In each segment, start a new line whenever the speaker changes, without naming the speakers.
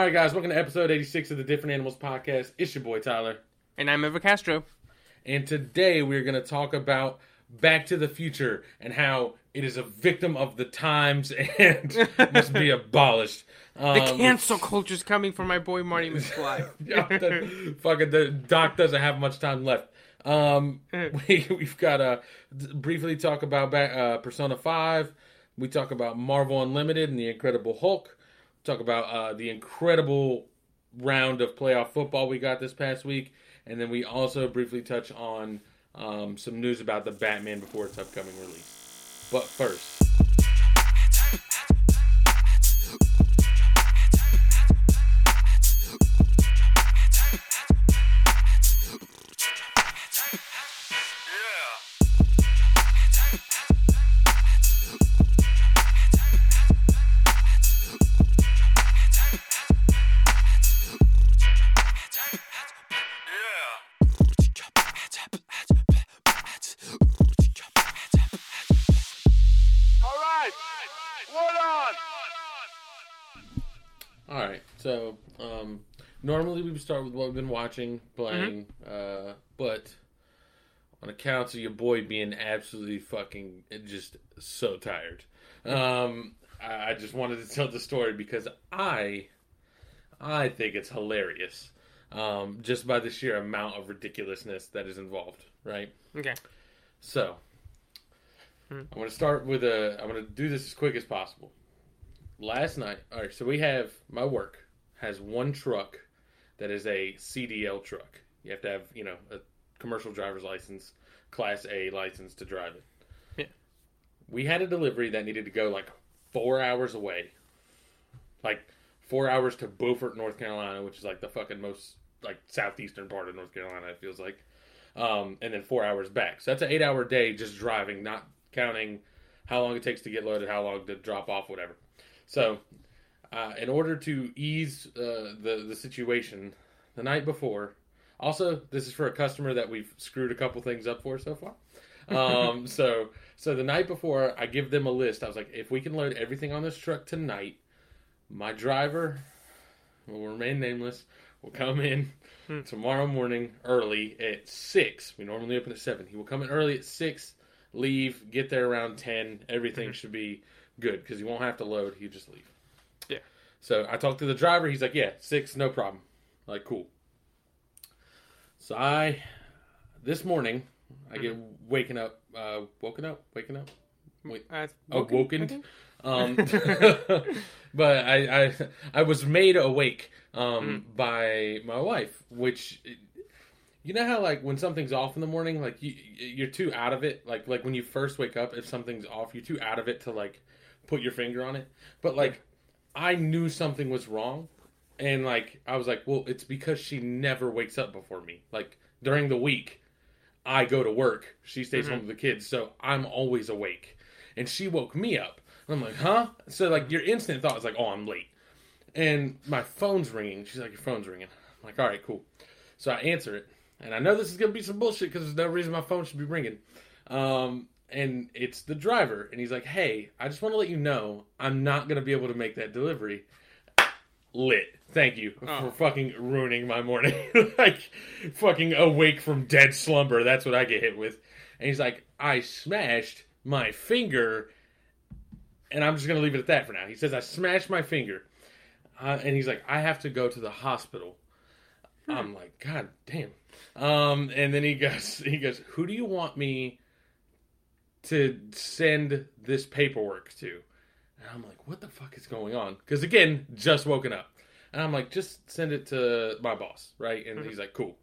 All right, guys, welcome to episode 86 of the Different Animals Podcast. It's your boy, Tyler.
And I'm Eva Castro.
And today we're going to talk about Back to the Future and how it is a victim of the times and must be abolished. Um,
The cancel culture is coming for my boy Marty McFly.
yeah, the, fucking the doc doesn't have much time left. Um, we we've got to briefly talk about uh, Persona Five. We talk about Marvel Unlimited and the Incredible Hulk. Talk about uh, the incredible round of playoff football we got this past week, and then we also briefly touch on um, some news about the Batman before its upcoming release. But first. Normally we would start with what we've been watching, playing, uh, but on accounts of your boy being absolutely fucking just so tired, um, I I just wanted to tell the story because I, I think it's hilarious, um, just by the sheer amount of ridiculousness that is involved. Right.
Okay.
So, I'm going to start with a. I'm to do this as quick as possible. Last night, all right. So we have my work has one truck that is a CDL truck. You have to have you know a commercial driver's license, Class A license to drive it.
Yeah.
We had a delivery that needed to go like four hours away, like four hours to Beaufort, North Carolina, which is like the fucking most like southeastern part of North Carolina. It feels like um, and then four hours back. So that's an eight hour day just driving, not counting how long it takes to get loaded, how long to drop off, whatever. So, uh, in order to ease uh, the the situation, the night before, also this is for a customer that we've screwed a couple things up for so far. Um, so so the night before, I give them a list. I was like, if we can load everything on this truck tonight, my driver will remain nameless. Will come in tomorrow morning early at six. We normally open at seven. He will come in early at six, leave, get there around ten. Everything should be good because he won't have to load. He just leave. So I talked to the driver. He's like, "Yeah, six, no problem." Like, cool. So I, this morning, I get waking up, uh, woken up, waking up, wait,
Uh,
awoken.
I?
Um, but I, I I was made awake um, by my wife, which you know how like when something's off in the morning, like you you're too out of it. Like like when you first wake up, if something's off, you're too out of it to like put your finger on it. But like I knew something was wrong, and like I was like, well, it's because she never wakes up before me. Like during the week, I go to work, she stays home with the kids, so I'm always awake. And she woke me up. I'm like, huh? So like your instant thought is like, oh, I'm late. And my phone's ringing. She's like, your phone's ringing. I'm like, all right, cool. So I answer it, and I know this is gonna be some bullshit because there's no reason my phone should be ringing. Um, and it's the driver, and he's like, hey, I just want to let you know I'm not gonna be able to make that delivery. Lit. Thank you
Oh.
for fucking ruining my morning. like fucking awake from dead slumber. That's what I get hit with. And he's like, I smashed my finger, and I'm just gonna leave it at that for now. He says I smashed my finger, uh, and he's like, I have to go to the hospital. I'm like, God damn. Um, and then he goes, he goes, who do you want me to send this paperwork to? And I'm like, what the fuck is going on? Because again, just woken up. And I'm like, just send it to my boss, right? And he's mm-hmm. like, cool.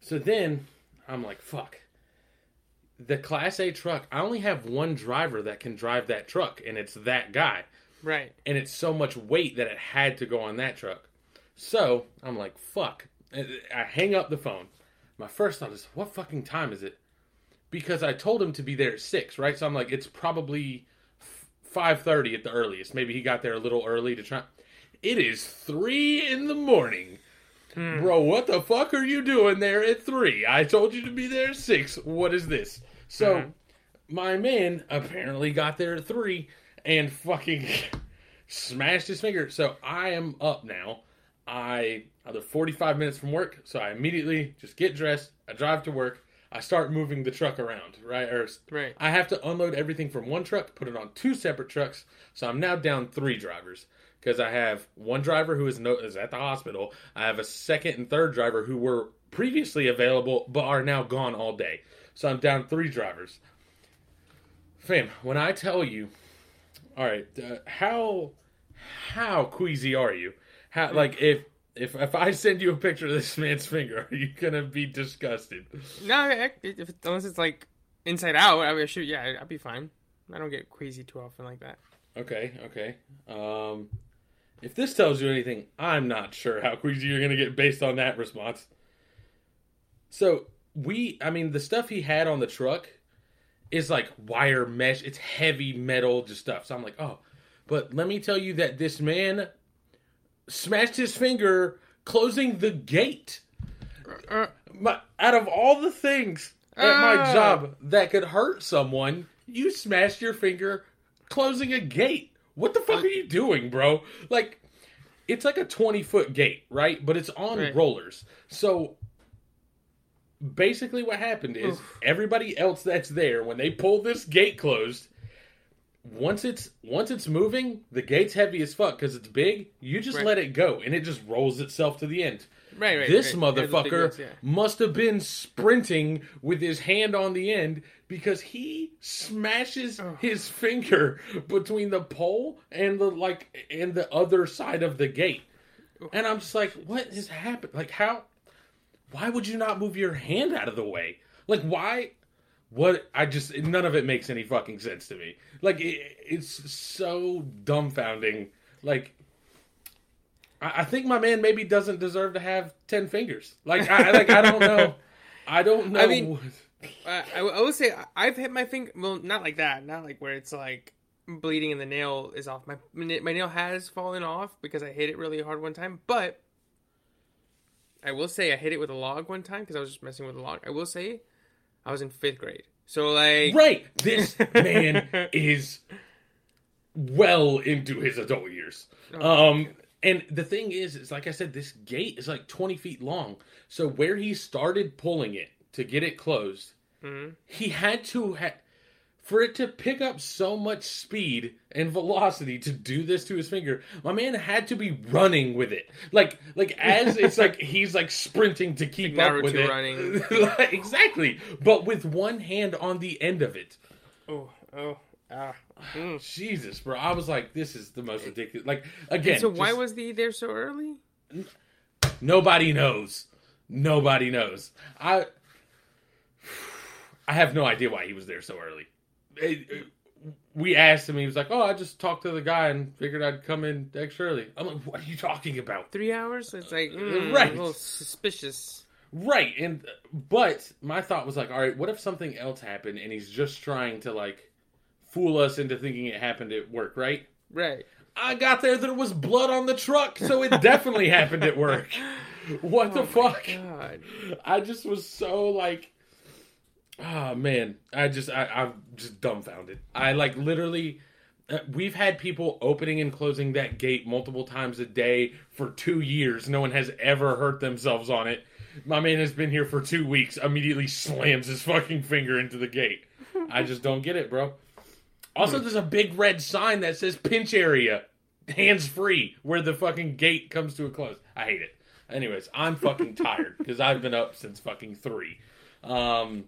So then I'm like, fuck. The Class A truck, I only have one driver that can drive that truck, and it's that guy.
Right.
And it's so much weight that it had to go on that truck. So I'm like, fuck. I hang up the phone. My first thought is, what fucking time is it? Because I told him to be there at six, right? So I'm like, it's probably five thirty at the earliest. Maybe he got there a little early to try. It is three in the morning. Hmm. Bro, what the fuck are you doing there at three? I told you to be there at six. What is this? So, hmm. my man apparently got there at three and fucking smashed his finger. So I am up now. I another 45 minutes from work, so I immediately just get dressed. I drive to work. I start moving the truck around, right? Or
Right.
I have to unload everything from one truck, put it on two separate trucks. So I'm now down three drivers because I have one driver who is no is at the hospital. I have a second and third driver who were previously available but are now gone all day. So I'm down three drivers. Fam, when I tell you, all right, uh, how how queasy are you? How like if if if I send you a picture of this man's finger, are you gonna be disgusted?
No, if, unless it's like inside out, I would shoot. Yeah, I'd be fine. I don't get queasy too often like that.
Okay, okay. Um, if this tells you anything, I'm not sure how queasy you're gonna get based on that response. So we, I mean, the stuff he had on the truck is like wire mesh. It's heavy metal, just stuff. So I'm like, oh, but let me tell you that this man smashed his finger closing the gate.
Uh,
My, out of all the things at my
Ah.
job that could hurt someone, you smashed your finger closing a gate. What the fuck are you doing, bro? Like, it's like a 20 foot gate, right? But it's on
Right.
rollers. So basically, what happened is
Oof.
everybody else that's there, when they pull this gate closed, once it's once it's moving, the gate's heavy as fuck because it's big. You just
Right.
let it go, and it just rolls itself to the end.
right, right.
This
right. Yeah, the big
motherfucker
yeah.
must have been sprinting with his hand on the end because he smashes
Ugh.
his finger between the pole and the like and the other side of the gate. And I'm just like, what has happened? Like how why would you not move your hand out of the way? Like why what I just none of it makes any fucking sense to me. Like it, it's so dumbfounding. Like I, I think my man maybe doesn't deserve to have ten fingers. Like I like I don't know. I don't know.
I mean- I, I will say I've hit my finger. Well, not like that. Not like where it's like bleeding and the nail is off. My my nail has fallen off because I hit it really hard one time. But I will say I hit it with a log one time because I was just messing with a log. I will say I was in fifth grade. So like
right, this man is well into his adult years.
Oh,
Um, and the thing is, is like I said, this gate is like twenty feet long. So where he started pulling it to get it closed,
Mhm.
he had to ha- for it to pick up so much speed and velocity to do this to his finger. My man had to be running with it, like like as it's like he's like sprinting to keep
Like
up with it.
running.
Like, exactly, but with one hand on the end of it.
oh oh ah. Mm.
Jesus, bro! I was like, this is the most ridiculous. Like again,
So why
just-
was he there so early?
Nobody knows. Nobody knows. I I have no idea why he was there so early. It- we asked him. He was like, "Oh, I just talked to the guy and figured I'd come in extra early." I'm like, "What are you talking about?"
Three hours? It's like mm,
Right.
a little suspicious.
Right, and but my thought was like, "All right, what if something else happened and he's just trying to like fool us into thinking it happened at work?" Right.
Right.
I got there. There was blood on the truck, so it definitely happened at work. What the
Oh my
fuck?
God.
I just was so like, oh man, I just I, I'm just dumbfounded. I like literally. Uh, we've had people opening and closing that gate multiple times a day for two years. No one has ever hurt themselves on it. My man has been here for two weeks. Immediately slams his fucking finger into the gate. I just don't get it, bro. Also, there's a big red sign that says pinch area, hands free, where the fucking gate comes to a close. I hate it. Anyways, I'm fucking tired because I've been up since fucking three. Um,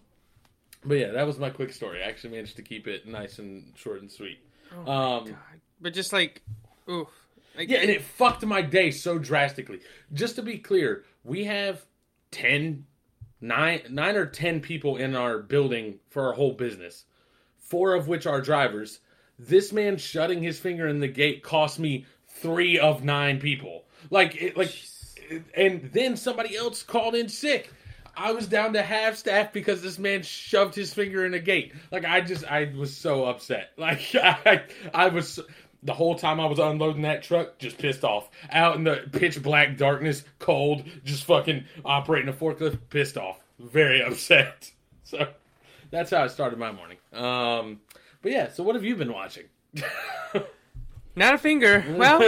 but yeah, that was my quick story. I actually managed to keep it nice and short and sweet.
Oh
Um,
But just like, oof. Like,
yeah, and it fucked my day so drastically. Just to be clear, we have 10, nine, nine or 10 people in our building for our whole business, four of which are drivers. This man shutting his finger in the gate cost me three of nine people. Like, it, like, and then somebody else called in sick. I was down to half staff because this man shoved his finger in a gate. Like I just, I was so upset. Like I, I was the whole time I was unloading that truck, just pissed off. Out in the pitch black darkness, cold, just fucking operating a forklift, pissed off, very upset. So that's how I started my morning. Um, but yeah, so what have you been watching?
Not a finger. Well,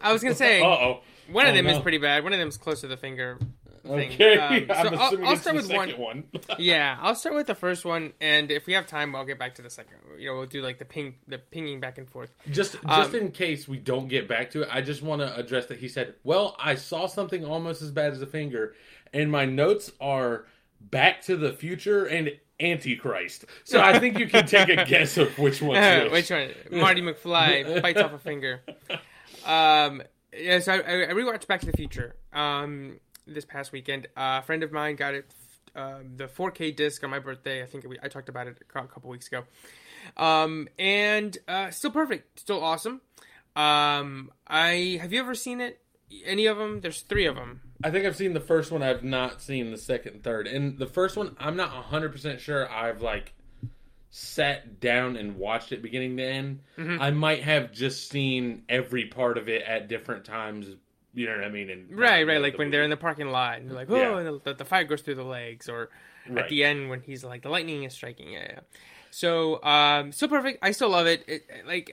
I was gonna say
Uh oh.
one of
Oh,
them is pretty bad. One of them is close to the finger. Thing.
Okay,
Um, so
I'm
I'll- I'll
it's
start with
second one.
Yeah, I'll start with the first one, and if we have time, I'll get back to the second. You know, we'll do like the ping, the pinging back and forth.
Just
Um,
just in case we don't get back to it, I just want to address that he said, "Well, I saw something almost as bad as a finger," and my notes are Back to the Future and Antichrist. So I think you can take a guess of which one. which.
Which one? Marty McFly bites off a finger. Um, yeah, so I, I rewatched Back to the Future um, this past weekend. Uh, a friend of mine got it, um, the 4K disc on my birthday. I think we, I talked about it a couple weeks ago. Um, and uh, still perfect, still awesome. Um, I have you ever seen it? Any of them? There's three of them.
I think I've seen the first one. I've not seen the second and third. And the first one, I'm not 100 percent sure. I've like sat down and watched it beginning to end.
Mm-hmm.
I might have just seen every part of it at different times. You know what I mean? And
Right, right. Like when they're in the parking lot and they're like, oh,
Yeah.
and the, the fire goes through the legs, or
Right.
at the end when he's like, the lightning is striking. Yeah, yeah. So, um, still perfect. I still love it. it like,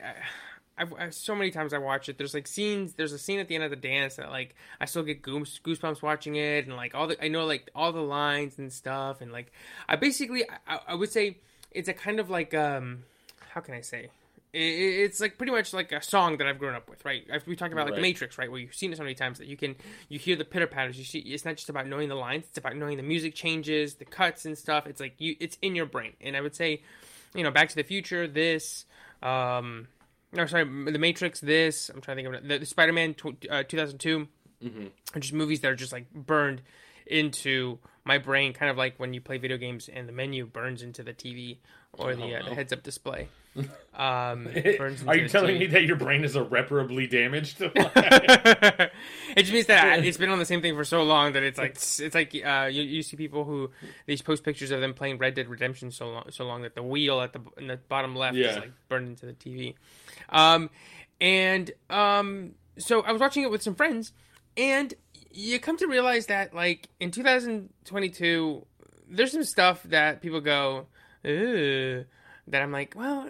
I've, I've so many times I watch it. There's like scenes. There's a scene at the end of the dance that like I still get goose, goosebumps watching it, and like all the I know like all the lines and stuff, and like I basically I, I would say it's a kind of like um how can I say it's like pretty much like a song that I've grown up with, right? We talked about like the Matrix, right? Where you've seen it so many times that you can you hear the pitter patters. You see, it's not just about knowing the lines; it's about knowing the music changes, the cuts and stuff. It's like you, it's in your brain. And I would say, you know, Back to the Future, this, um, no, sorry, the Matrix, this. I'm trying to think of it. The, the Spider-Man, tw- uh, 2002, are just movies that are just like burned into my brain, kind of like when you play video games and the menu burns into the TV or the, uh, the heads-up display. Um, burns
Are you telling me that your brain is irreparably damaged?
it just means that it's been on the same thing for so long that it's like it's like uh, you, you see people who these post pictures of them playing Red Dead Redemption so long so long that the wheel at the in the bottom left is like burned into the TV. Um, and um, so I was watching it with some friends, and you come to realize that like in 2022, there's some stuff that people go, Ooh, that I'm like, well,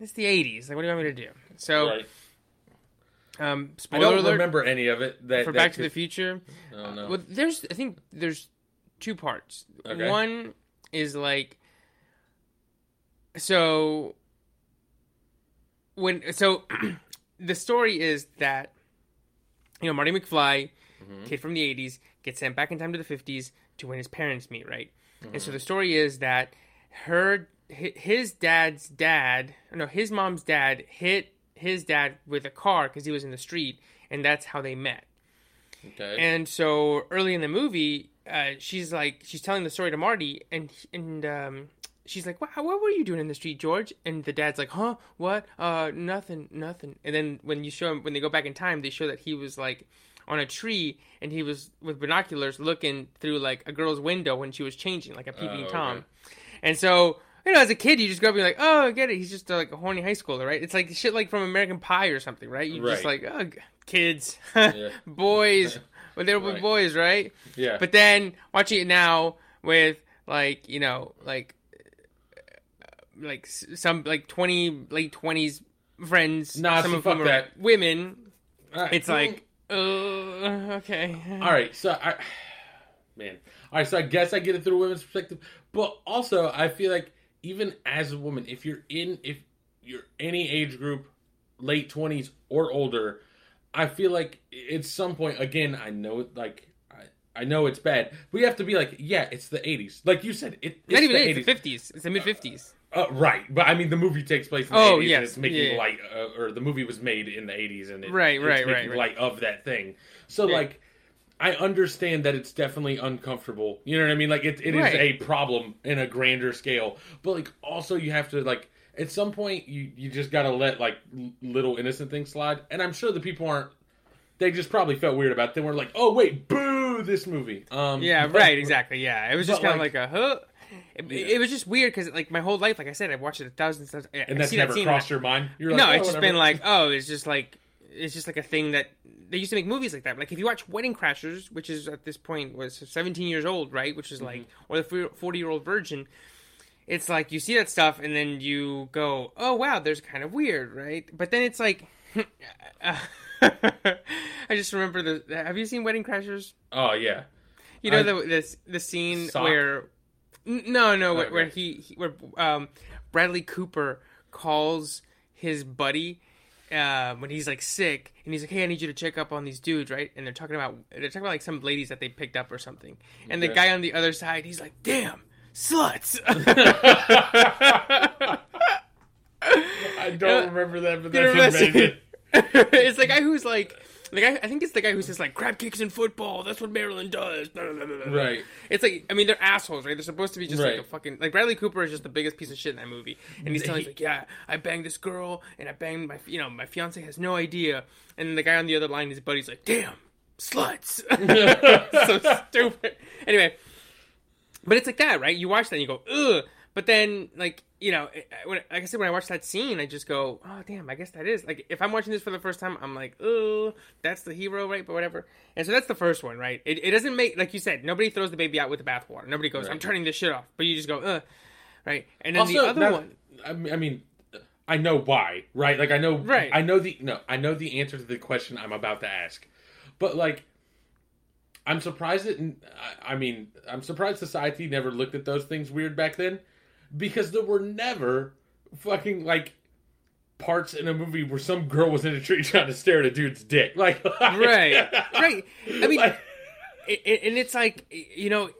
it's the 80s. Like, what do you want me to do? So.
right.
Um,
I
spoiler
don't
alert
remember any of it. That
for
that
Back to the Future.
I don't know.
Well, there's I think there's two parts.
Okay.
One is like so when so the story is that you know Marty McFly,
Mm-hmm.
kid from the '80s, gets sent back in time to the '50s to when his parents meet, right? And
Mm-hmm.
so the story is that her hi- his dad's dad, no, his mom's dad hit his dad with a car because he was in the street, and that's how they met.
okay.
And so early in the movie, uh, she's like, she's telling the story to Marty, and and um, she's like, what, what were you doing in the street, George? And the dad's like, huh, what? Uh, nothing, nothing. And then when you show him, when they go back in time, they show that he was like on a tree, and he was with binoculars looking through like a girl's window when she was changing, like a peeping
Oh, okay.
tom. And so. You know, as a kid, you just grow up and you're like, oh, I get it. He's just uh, like a horny high schooler, right? It's like shit like from American Pie or something, right? You just
Right.
like, oh, kids, boys, but they're
Right.
boys, right?
yeah.
But then watching it now with like you know like like some like twenty late twenties friends,
Nah,
some of whom
fuck
are
that.
women.
Right.
It's like, uh, okay,
All right, so I, man, all right, so I guess I get it through a women's perspective, but also I feel like even as a woman, if you're in, if you're any age group, late twenties or older, I feel like at some point, again, I know it, like I, I know it's bad, We have to be like, yeah, it's the '80s, like you said, it, it's
not even
the
it's the
80s.
fifties. It's the mid fifties.
Uh, right, but I mean, the movie takes place in the
Oh,
80s,
yes,
and it's making
yeah,
light, uh, or the movie was made in the 80s, and it,
Right,
it's
right,
making
right, right.
light of that thing. So,
Yeah.
like, I understand that it's definitely uncomfortable. You know what I mean? Like, it, it is
Right.
a problem in a grander scale, but like, also you have to like. At some point, you you just gotta let like little innocent things slide, and I'm sure the people aren't. They just probably felt weird about. it. They were like, "Oh wait, boo this movie." Um,
Yeah,
but-
right, exactly. Yeah, it was just kind of like a huh. It,
Yeah.
it was just weird because like my whole life, like I said, I've watched it a thousand times.
And
I
that's
that
never crossed your mind. You're like,
no,
"Oh,
it's just
whatever."
been like, oh, it's just like it's just like a thing that they used to make movies like that. Like if you watch Wedding Crashers, which is at this point was 17 years old, right? Which is like or the 40 year old virgin. It's like you see that stuff and then you go, oh wow, there's kind of weird, right? But then it's like I just remember the. Have you seen Wedding Crashers?
Oh yeah.
You know
I-
the this the scene
Sock?
where no no where,
Okay.
where he, he where um Bradley Cooper calls his buddy uh, when he's like sick and he's like hey I need you to check up on these dudes right? And they're talking about they're talking about like some ladies that they picked up or something. And the guy on the other side he's like damn sluts.
I don't remember that, but that's
that
amazing.
it's the guy who's like the guy I think it's the guy who says like crab kicks in football that's what Maryland does Blah, blah, blah.
Right.
It's like I mean they're assholes, right? They're supposed to be just like a fucking like Bradley Cooper is just the biggest piece of shit in that movie, and he's telling
He-
like, yeah, I banged this girl, and I banged my you know my fiance has no idea, and the guy on the other line, his buddy's like, damn, sluts, so stupid. Anyway, but it's like that, right? You watch that and you go, ugh. But then, like, you know, when, like I said, when I watch that scene, I just go, oh, damn, I guess that is. Like, if I'm watching this for the first time, I'm like, oh, that's the hero, right? But whatever. And so that's the first one, right? It, it doesn't make, like you said, nobody throws the baby out with the bathwater. Nobody goes, I'm turning this shit off. But you just go, ugh. Right? And then
Also,
the other
that-
one.
I mean, I mean, I know why, right? Like I know,
Right.
I know the no, I know the answer to the question I'm about to ask, but like, I'm surprised that I I mean, I'm surprised society never looked at those things weird back then, because there were never fucking like parts in a movie where some girl was in a tree trying to stare at a dude's dick, like
Right. right. I mean,
like,
it, and it's like, you know,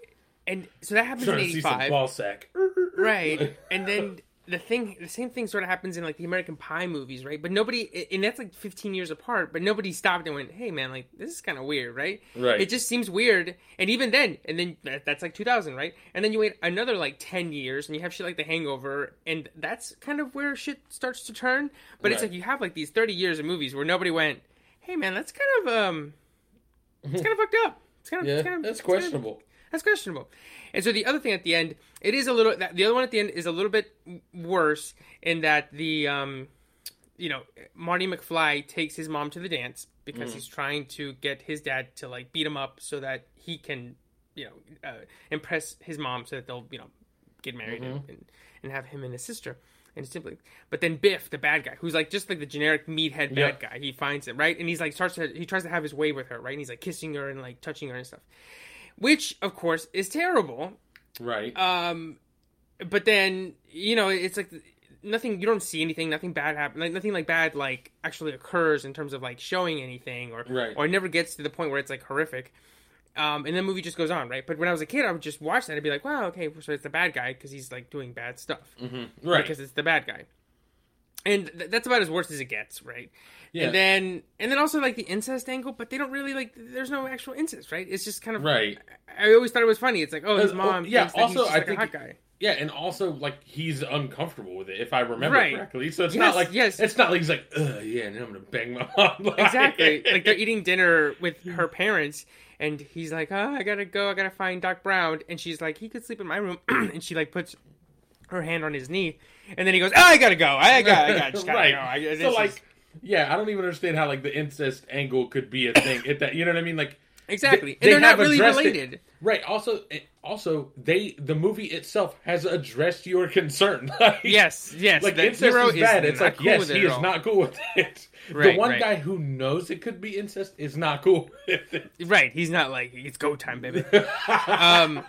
and so that happens in
trying to see some
85.
ball sack,
right and then the thing the same thing sort of happens in like the american pie movies right but nobody and that's like 15 years apart but nobody stopped and went hey man like this is kind of weird right
Right.
it just seems weird and even then and then that's like 2000 right and then you wait another like 10 years and you have shit like the hangover and that's kind of where shit starts to turn but it's like you have like these 30 years of movies where nobody went hey man that's kind of um it's kind of fucked up it's kind of,
yeah,
it's kind of
that's
it's kind of-
questionable.
that's questionable. And so the other thing at the end, it is a little. The other one at the end is a little bit worse in that the, um, you know, Marty McFly takes his mom to the dance because he's trying to get his dad to like beat him up so that he can, you know, uh, impress his mom so that they'll you know get married and, and and have him and his sister and sibling. But then Biff, the bad guy, who's like just like the generic meathead bad
Yeah.
guy, he finds it right, and he's like starts to he tries to have his way with her, right? And he's like kissing her and like touching her and stuff which of course is terrible.
Right.
Um, but then you know it's like nothing. You don't see anything. Nothing bad happen. Like nothing like bad like actually occurs in terms of like showing anything or
Right.
or it never gets to the point where it's like horrific. Um, and the movie just goes on, right? But when I was a kid, I would just watch that and be like, "Wow, okay, so it's the bad guy because he's like doing bad stuff
right.
because it's the bad guy." And th- that's about as worse as it gets, right?
Yeah.
And then, and then also like the incest angle, but they don't really like. There's no actual incest, right? It's just kind of
Right.
I always thought it was funny. It's like, oh, his
Uh,
mom.
oh, yeah,
that he's
also, I
like
think-
a hot guy.
Yeah, and also like he's uncomfortable with it, if I remember
Right.
correctly. So it's
Yes,
not like
yes.
it's not like he's like, Ugh, yeah, now I'm gonna bang my mom. Like-
Exactly. like they're eating dinner with her parents, and he's like, oh, I gotta go. I gotta find Doc Brown, and she's like, he could sleep in my room, and she like puts her hand on his knee, and then he goes, oh, I gotta go. I got. I got. Just gotta
right.
go. I,
so like, yeah, I don't even understand how like the incest angle could be a thing. If that, you know what I mean? Like,
exactly,
they
and they're not really
addressed it.
related.
right? Also, also they the movie itself has addressed your concern. Like,
Yes, yes.
like incest is bad. It's like
cool
yes, he is
all.
not cool with it.
Right,
the one
right.
guy who knows it could be incest is not cool with it.
Right, he's not like it's go time, baby. um,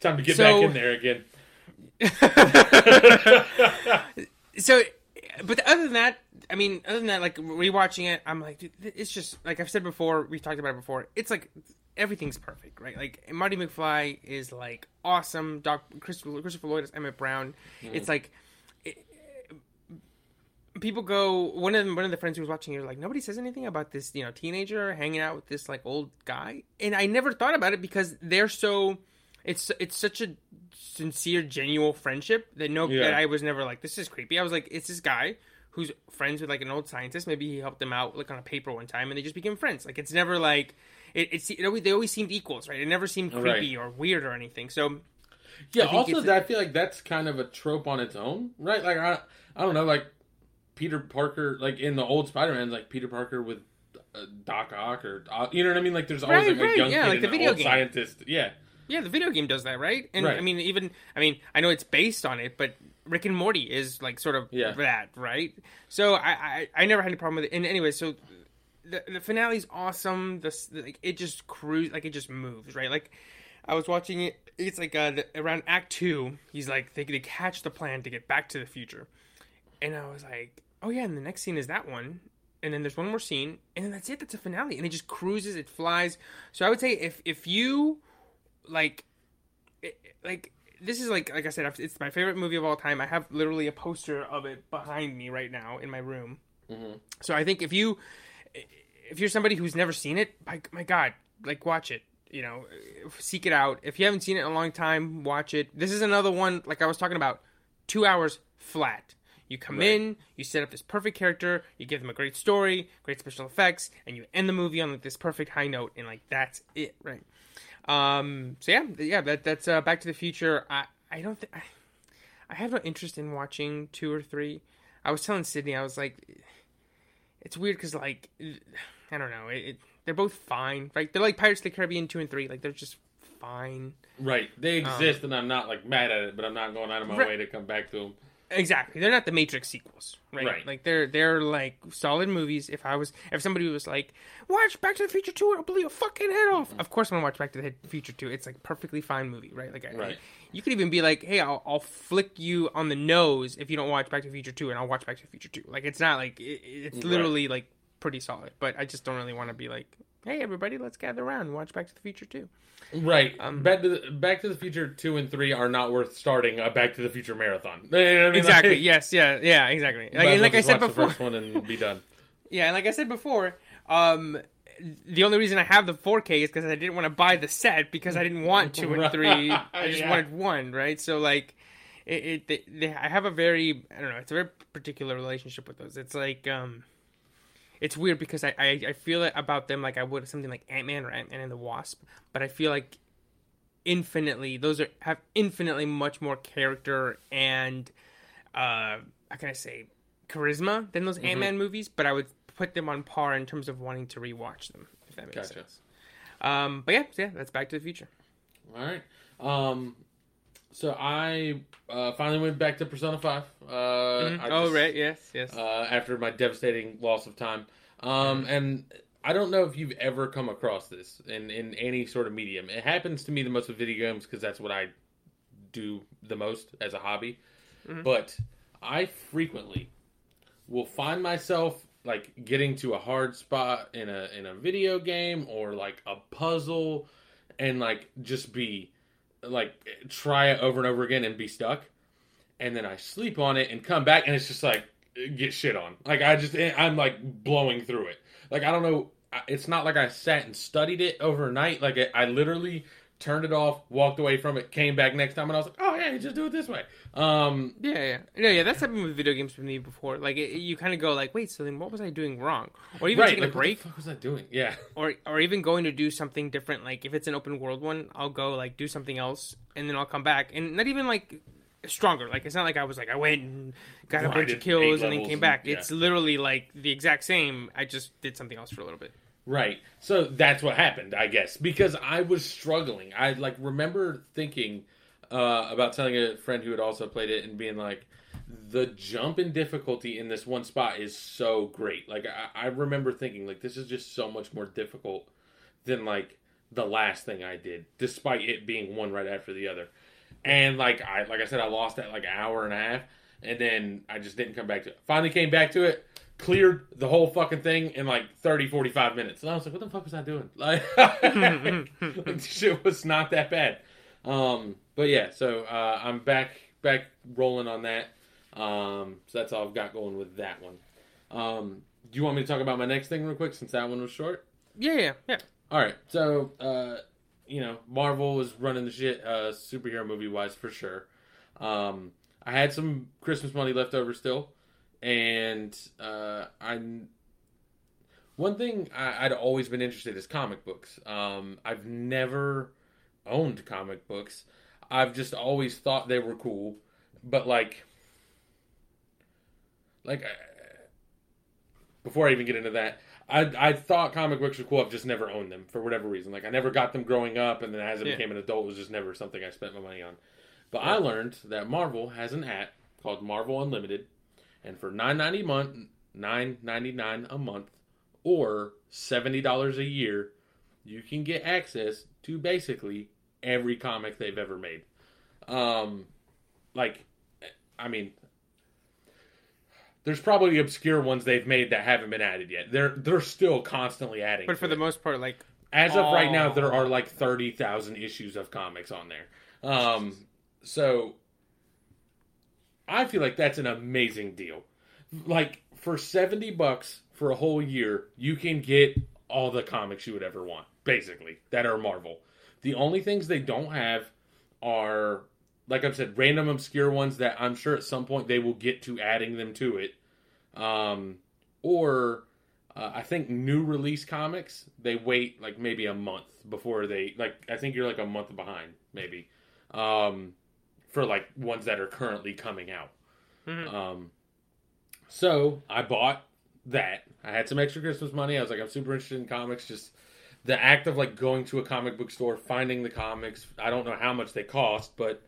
Time to get
So-
back in there again.
so but other than that i mean other than that like rewatching it i'm like dude, it's just like i've said before we've talked about it before it's like everything's perfect right? Like marty mcfly is like awesome doc christopher, christopher lloyd is emmett brown. Mm-hmm. It's like it- people go one of them, one of the friends who was watching it was like nobody says anything about this you know teenager hanging out with this like old guy? And i never thought about it because they're so it's it's such a sincere genuine friendship that no
Yeah.
that i was never like this is creepy i was like it's this guy who's friends with like an old scientist maybe he helped them out like on a paper one time and they just became friends like it's never like it, it's it always, they always seemed equals right it never seemed
Right.
creepy or weird or anything so
Yeah.
I
also, that I feel like that's kind of a trope on its own, right? Like I, I don't know, like Peter Parker, like in the old Spider-Man, like Peter Parker with uh, Doc Ock, or uh, you know what I mean? Like there's always
Right,
like a young
yeah,
kid
like
and
the video
old
game.
scientist. Yeah.
Yeah, the video game does that, right? And
Right.
I mean, even I mean, I know it's based on it, but Rick and Morty is like sort of
Yeah.
that, right? So I, I I never had any problem with it. And anyway, so the the finale's awesome. The, s- like it just cruise like it just moves right. Like I was watching it. It's like uh, the, around Act Two. He's like they they catch the plan to get back to the future, and I was like, oh yeah. And the next scene is that one. And then there's one more scene, and then that's it. That's a finale, and it just cruises. It flies. So I would say if if you like it, like this is like like I said, it's my favorite movie of all time. I have literally a poster of it behind me right now in my room. Mm-hmm. So I think if you if you're somebody who's never seen it, my, my God, like watch it. You know, seek it out. If you haven't seen it in a long time, watch it. This is another one like I was talking about, two hours flat. You come
Right.
in, you set up this perfect character, you give them a great story, great special effects, and you end the movie on like this perfect high note, and like that's it, right? Um. So yeah, yeah. That that's uh, Back to the Future. I I don't think I, I have no interest in watching two or three. I was telling Sydney, I was like, it's weird because like I don't know, it, it they're both fine, right? They're like Pirates of the Caribbean two and three, like they're just fine.
Right. They exist, and I'm not like mad at it, but I'm not going out of my
Right.
way to come back to them.
Exactly, they're not the Matrix sequels, right?
Right.
Like they're they're like solid movies. If I was if somebody was like, watch Back to the Future two, I'll blow your fucking head off. Mm-hmm. Of course, I'm gonna watch Back to the Future two. It's like perfectly fine movie, right? Like, I-
Right.
you could even be like, hey, I'll, I'll flick you on the nose if you don't watch Back to the Future two, and I'll watch Back to the Future two. Like, it's not like it, it's
Right.
literally like pretty solid. But I just don't really want to be like, hey, everybody, let's gather around and watch Back to the Future two.
Right.
Um,
Back to the, Back to the Future two and three are not worth starting a Back to the Future marathon. You know I mean?
Exactly.
Like,
yes. Yeah. Yeah. Exactly. Like,
might
and
well
like I said before,
the first one and be done.
Yeah, and like I said before, um, the only reason I have the 4K is because I didn't want to buy the set because I didn't want two and three. I just
Yeah.
wanted one, right? So like, it, it they, they, I have a very I don't know, it's a very particular relationship with those. It's like um, it's weird because I I, I feel it about them like I would something like Ant Man or Ant Man and the Wasp, but I feel like infinitely those are have infinitely much more character and uh how can I say charisma than those
Mm-hmm.
Ant Man movies, but I would put them on par in terms of wanting to rewatch them, if that makes
Gotcha.
sense. Um, but yeah, yeah, that's Back to the Future.
All right. Um, so I uh, finally went back to Persona Five. Uh, I
oh
just-
right, yes, yes.
uh, after my devastating loss of time. Um, and I don't know if you've ever come across this in, in any sort of medium. It happens to me the most with video games because that's what I do the most as a hobby. But I frequently will find myself like getting to a hard spot in a in a video game or like a puzzle and like just be like try it over and over again and be stuck and then I sleep on it and come back and it's just like get shit on. Like I just I'm like blowing through it. Like I don't know. It's not like I sat and studied it overnight. Like I, I literally turned it off, walked away from it, came back next time, and I was like, oh yeah, just do it this way. Um,
yeah, yeah, no, yeah. That's happened with video games for me before. Like it, you kind of go like, wait, so then what was I doing wrong? Or even
right.
taking
Like,
a break,
What the fuck was I doing? Yeah.
or or even going to do something different. Like if it's an open world one, I'll go like do something else, and then I'll come back, and not even like stronger. Like it's not like I was like I went and got a bunch of kills and then came
and-
back.
yeah.
It's literally like the exact same. I just did something else for a little bit.
Right. So that's what happened, I guess, because I was struggling. I like remember thinking uh, about telling a friend who had also played it and being like, the jump in difficulty in this one spot is so great. Like I, I remember thinking like this is just so much more difficult than like the last thing I did, despite it being one right after the other. And like I like I said, I lost that like hour and a half, and then I just didn't come back to it. Finally came back to it, cleared the whole fucking thing in like 30, 45 minutes. And I was like, what the fuck was I doing? Like, like shit was not that bad. Um, but yeah, so uh, I'm back back rolling on that. Um, so that's all I've got going with that one. Um, do you want me to talk about my next thing real quick since that one was short?
Yeah, yeah, yeah.
All right, so uh, you know, Marvel was running the shit, uh, superhero movie wise for sure. Um, I had some Christmas money left over still, and uh, I. One thing I, I'd always been interested in is comic books. Um, I've never owned comic books. I've just always thought they were cool, but like, like. Before I even get into that, I I thought comic books were cool. I've just never owned them for whatever reason. Like I never got them growing up, and then as I
Yeah.
became an adult, it was just never something I spent my money on. But I learned that Marvel has an app called Marvel Unlimited, and for nine ninety month nine ninety nine a month or seventy dollars a year, you can get access to basically every comic they've ever made. Um, like, I mean, there's probably obscure ones they've made that haven't been added yet. They're they're still constantly adding.
But for the
it.
most part, like
As of right now, there are like thirty thousand issues of comics on there. Um, so I feel like that's an amazing deal. Like for seventy bucks for a whole year, you can get all the comics you would ever want, basically that are Marvel. The only things they don't have are, like I've said, random obscure ones that I'm sure at some point they will get to adding them to it. Um, or uh, I think new release comics they wait like maybe a month before they like. I think you're like a month behind maybe um, for like ones that are currently coming out.
Mhm.
Um, so I bought that. I had some extra Christmas money. I was like, I'm super interested in comics. Just the act of like going to a comic book store, finding the comics. I don't know how much they cost, but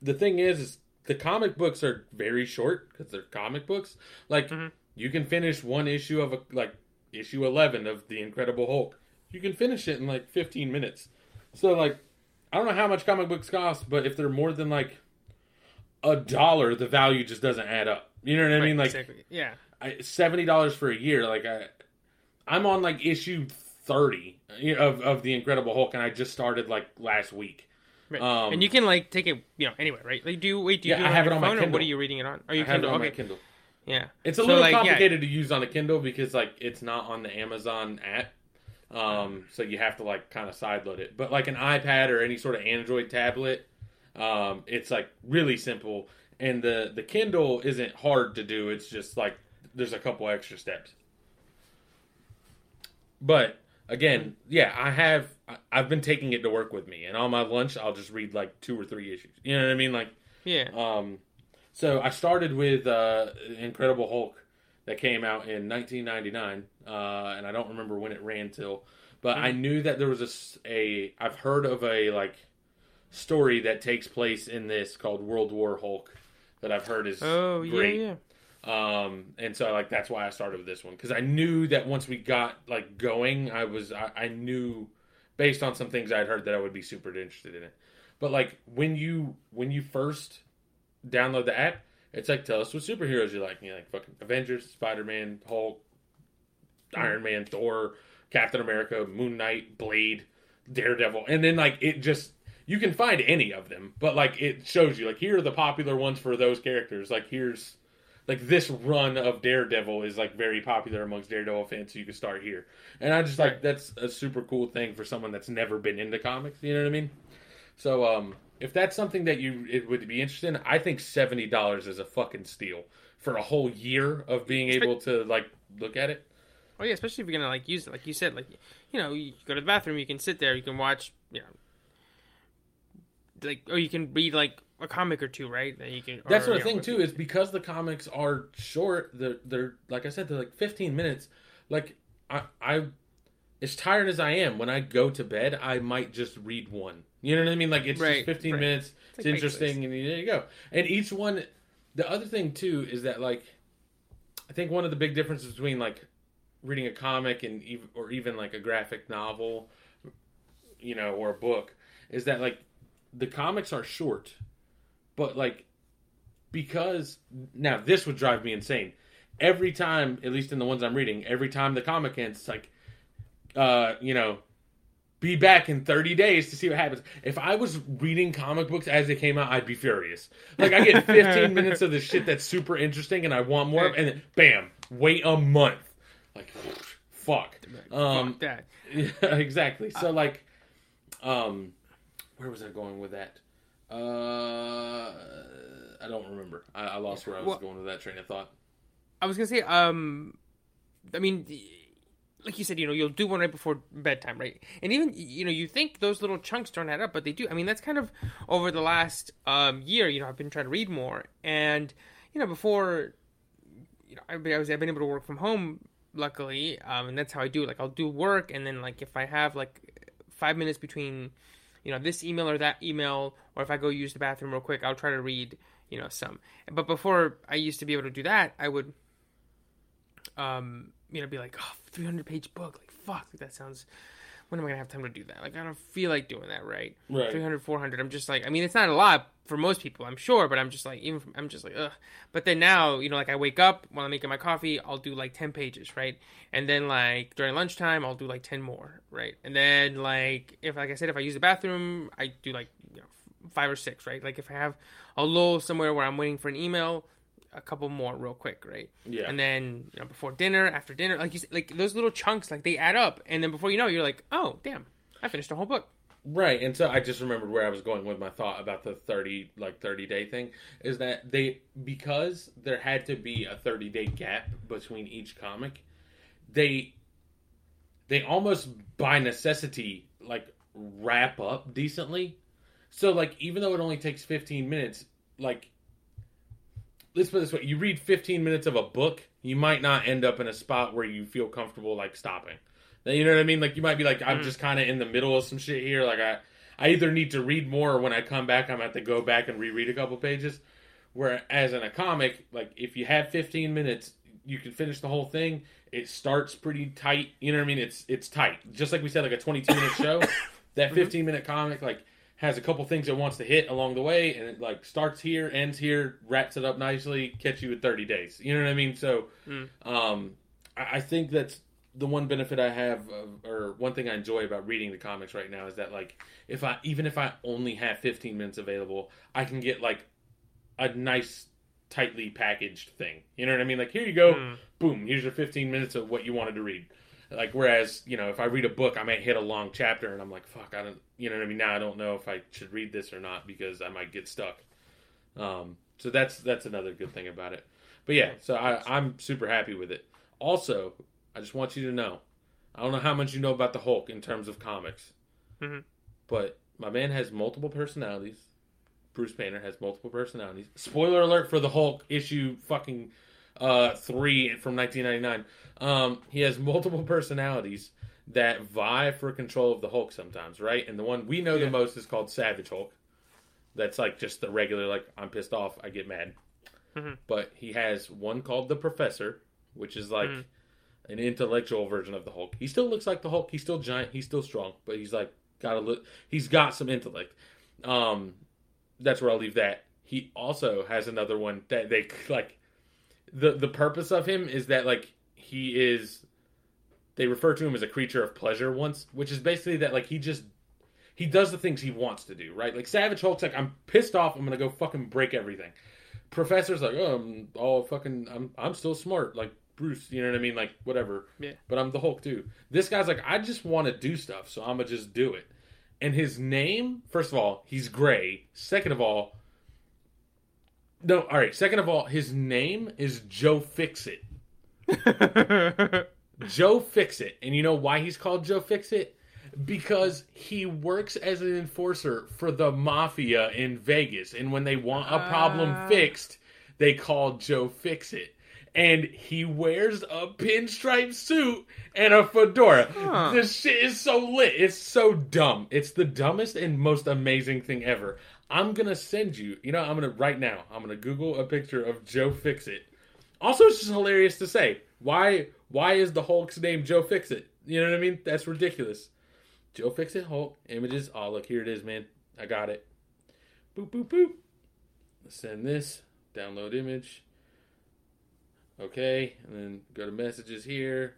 the thing is, is the comic books are very short because they're comic books. Like
Mhm.
you can finish one issue of a like issue 11 of the Incredible Hulk. You can finish it in like 15 minutes. So like I don't know how much comic books cost, but if they're more than like a dollar, the value just doesn't add up. You know what I mean? Like
exactly. yeah,
I, seventy dollars for a year. Like I, I'm on like issue thirty of of the Incredible Hulk, and I just started like last week.
right.
Um,
and you can like take it, you know, anywhere, right? Like, do you wait? Do you
Yeah,
do
I have it on my
phone, or
Kindle.
what are you reading it on? Are you
I have it
Kindle?
on
okay,
my Kindle.
yeah.
It's a
So,
little
like, yeah.
complicated to use on a Kindle because like it's not on the Amazon app. Um, so you have to like kind of sideload it. But like an iPad or any sort of Android tablet, um, it's like really simple. And the the Kindle isn't hard to do. It's just like there's a couple extra steps. But again, yeah, I have I've been taking it to work with me, and on my lunch I'll just read like two or three issues. You know what I mean? Like
Yeah.
um, so I started with uh, Incredible Hulk that came out in 1999, uh, and I don't remember when it ran till, but I knew that there was a, a I've heard of a like story that takes place in this called World War Hulk that I've heard is
Oh
great.
yeah, yeah.
Um, and so like that's why I started with this one because I knew that once we got like going, I was I, I knew based on some things I'd heard that I would be super interested in it. But like when you when you first download the app, it's like tell us what superheroes you like. And you're like fucking Avengers, Spider Man, Hulk, Iron Man, Thor, Captain America, Moon Knight, Blade, Daredevil, and then like it just you can find any of them, but like it shows you like here are the popular ones for those characters. Like here's like this run of Daredevil is like very popular amongst Daredevil fans, so you can start here. And I just like that's a super cool thing for someone that's never been into comics. You know what I mean? So um, if that's something that you it would be interested in, I think seventy dollars is a fucking steal for a whole year of being able to like look at it.
Oh yeah, especially if you're gonna like use it, like you said, like you know, you go to the bathroom, you can sit there, you can watch, you know, like or you can read like a comic or two, right? That you can.
That's
or,
the thing
know,
too is because the comics are short. They're they're like I said, they're like fifteen minutes. Like I I, as tired as I am, when I go to bed, I might just read one. You know what I mean? Like it's
Right,
just fifteen
right.
minutes. It's,
like
interesting, and there you go. And each one, the other thing too is that like, I think one of the big differences between like reading a comic and or even like a graphic novel, you know, or a book, is that like the comics are short, but like because now this would drive me insane. Every time, at least in the ones I'm reading, every time the comic ends, it's like, uh, you know, be back in 30 days to see what happens. If I was reading comic books as they came out, I'd be furious. Like I get 15 minutes of this shit that's super interesting and I want more, and then bam, wait a month. Like, fuck. Um,
fuck that.
yeah, exactly. So like, um, where was I going with that? Uh, I don't remember. I, I lost where I was
Well-
going with that train of thought.
I was gonna say, um, I mean, like you said, you know, you'll do one right before bedtime, right? And even you know, you think those little chunks don't add up, but they do. I mean, that's kind of over the last um, year. You know, I've been trying to read more, and you know, before, you know, I was, I've been able to work from home, luckily, um, and that's how I do. Like, I'll do work, and then like if I have like five minutes between, you know, this email or that email, or if I go use the bathroom real quick, I'll try to read. you know, some. But before I used to be able to do that, I would, um, you know, be like, oh, 300 page book, like fuck, that sounds. When am I gonna have time to do that? Like, I don't feel like doing that, right?
Right.
300, 400. I'm just like, I mean, it's not a lot for most people, I'm sure, but I'm just like, even from, I'm just like, ugh. But then now, you know, like I wake up while I'm making my coffee, I'll do like 10 pages, right? And then like during lunchtime, I'll do like 10 more, right? And then like if, like I said, if I use the bathroom, I do like you know five or six, right? Like if I have a lull somewhere where I'm waiting for an email, a couple more real quick, right?
Yeah.
And then you know before dinner, after dinner, like you said, like those little chunks, like they add up, and then before you know, you're like, oh damn, I finished a whole book.
Right, and so I just remembered where I was going with my thought about the thirty like thirty day thing is that they because there had to be a thirty day gap between each comic, they they almost by necessity like wrap up decently. So like even though it only takes fifteen minutes, like let's put it this way, you read fifteen minutes of a book, you might not end up in a spot where you feel comfortable like stopping. You know what I mean? Like you might be like, I'm mm. just kind of in the middle of some shit here. Like I, I either need to read more, or when I come back, I'm have to go back and reread a couple pages. Whereas in a comic, like if you have 15 minutes, you can finish the whole thing. It starts pretty tight. You know what I mean? It's it's tight. Just like we said, like a 22 minute show. That mm-hmm. 15 minute comic like has a couple things it wants to hit along the way, and it like starts here, ends here, wraps it up nicely, catch you in 30 days. You know what I mean? So, um, I, I think that's the one benefit I have, of, or one thing I enjoy about reading the comics right now is that like if I even if I only have 15 minutes available, I can get like a nice tightly packaged thing. You know what I mean? Like here you go, boom, here's your 15 minutes of what you wanted to read. Like whereas you know if I read a book, I might hit a long chapter and I'm like fuck, I don't, you know what I mean? Now I don't know if I should read this or not because I might get stuck. Um, so that's that's another good thing about it. But yeah, so I, I'm super happy with it. Also, I just want you to know, I don't know how much you know about the Hulk in terms of comics,
Mhm.
but my man has multiple personalities. Bruce Banner has multiple personalities. Spoiler alert for the Hulk issue fucking uh, three from 1999. Um, he has multiple personalities that vie for control of the Hulk sometimes, right? And the one we know
Yeah.
the most is called Savage Hulk. That's like just the regular, like I'm pissed off, I get mad.
Mhm.
But he has one called the Professor, which is like
Mhm.
an intellectual version of the Hulk. He still looks like the Hulk. He's still giant. He's still strong, but he's like got a look. He's got some intellect. Um, that's where I'll leave that. He also has another one that they like. the The purpose of him is that like he is. They refer to him as a creature of pleasure once, which is basically that like he just he does the things he wants to do, right? Like Savage Hulk's like, I'm pissed off, I'm gonna go fucking break everything. Professor's like, oh, I'm all fucking, I'm, I'm still smart, like Bruce, you know what I mean? Like whatever.
Yeah.
But I'm the Hulk too. This guy's like, I just want to do stuff, so I'm gonna just do it. And his name, first of all, he's gray. Second of all, no, all right. Second of all, his name is Joe Fixit. Joe Fixit. And you know why he's called Joe Fixit? Because he works as an enforcer for the mafia in Vegas. And when they want a problem
Ah.
fixed, they call Joe Fixit. And he wears a pinstripe suit and a fedora.
Huh.
This shit is so lit. It's so dumb. It's the dumbest and most amazing thing ever. I'm gonna send you, you know, I'm gonna right now, I'm gonna Google a picture of Joe Fixit. Also, it's just hilarious to say. Why why is the Hulk's name Joe Fixit? You know what I mean? That's ridiculous. Joe Fixit Hulk images. Oh look, here it is, man. I got it. Boop boop boop. Send this. Download image. Okay, and then go to messages here.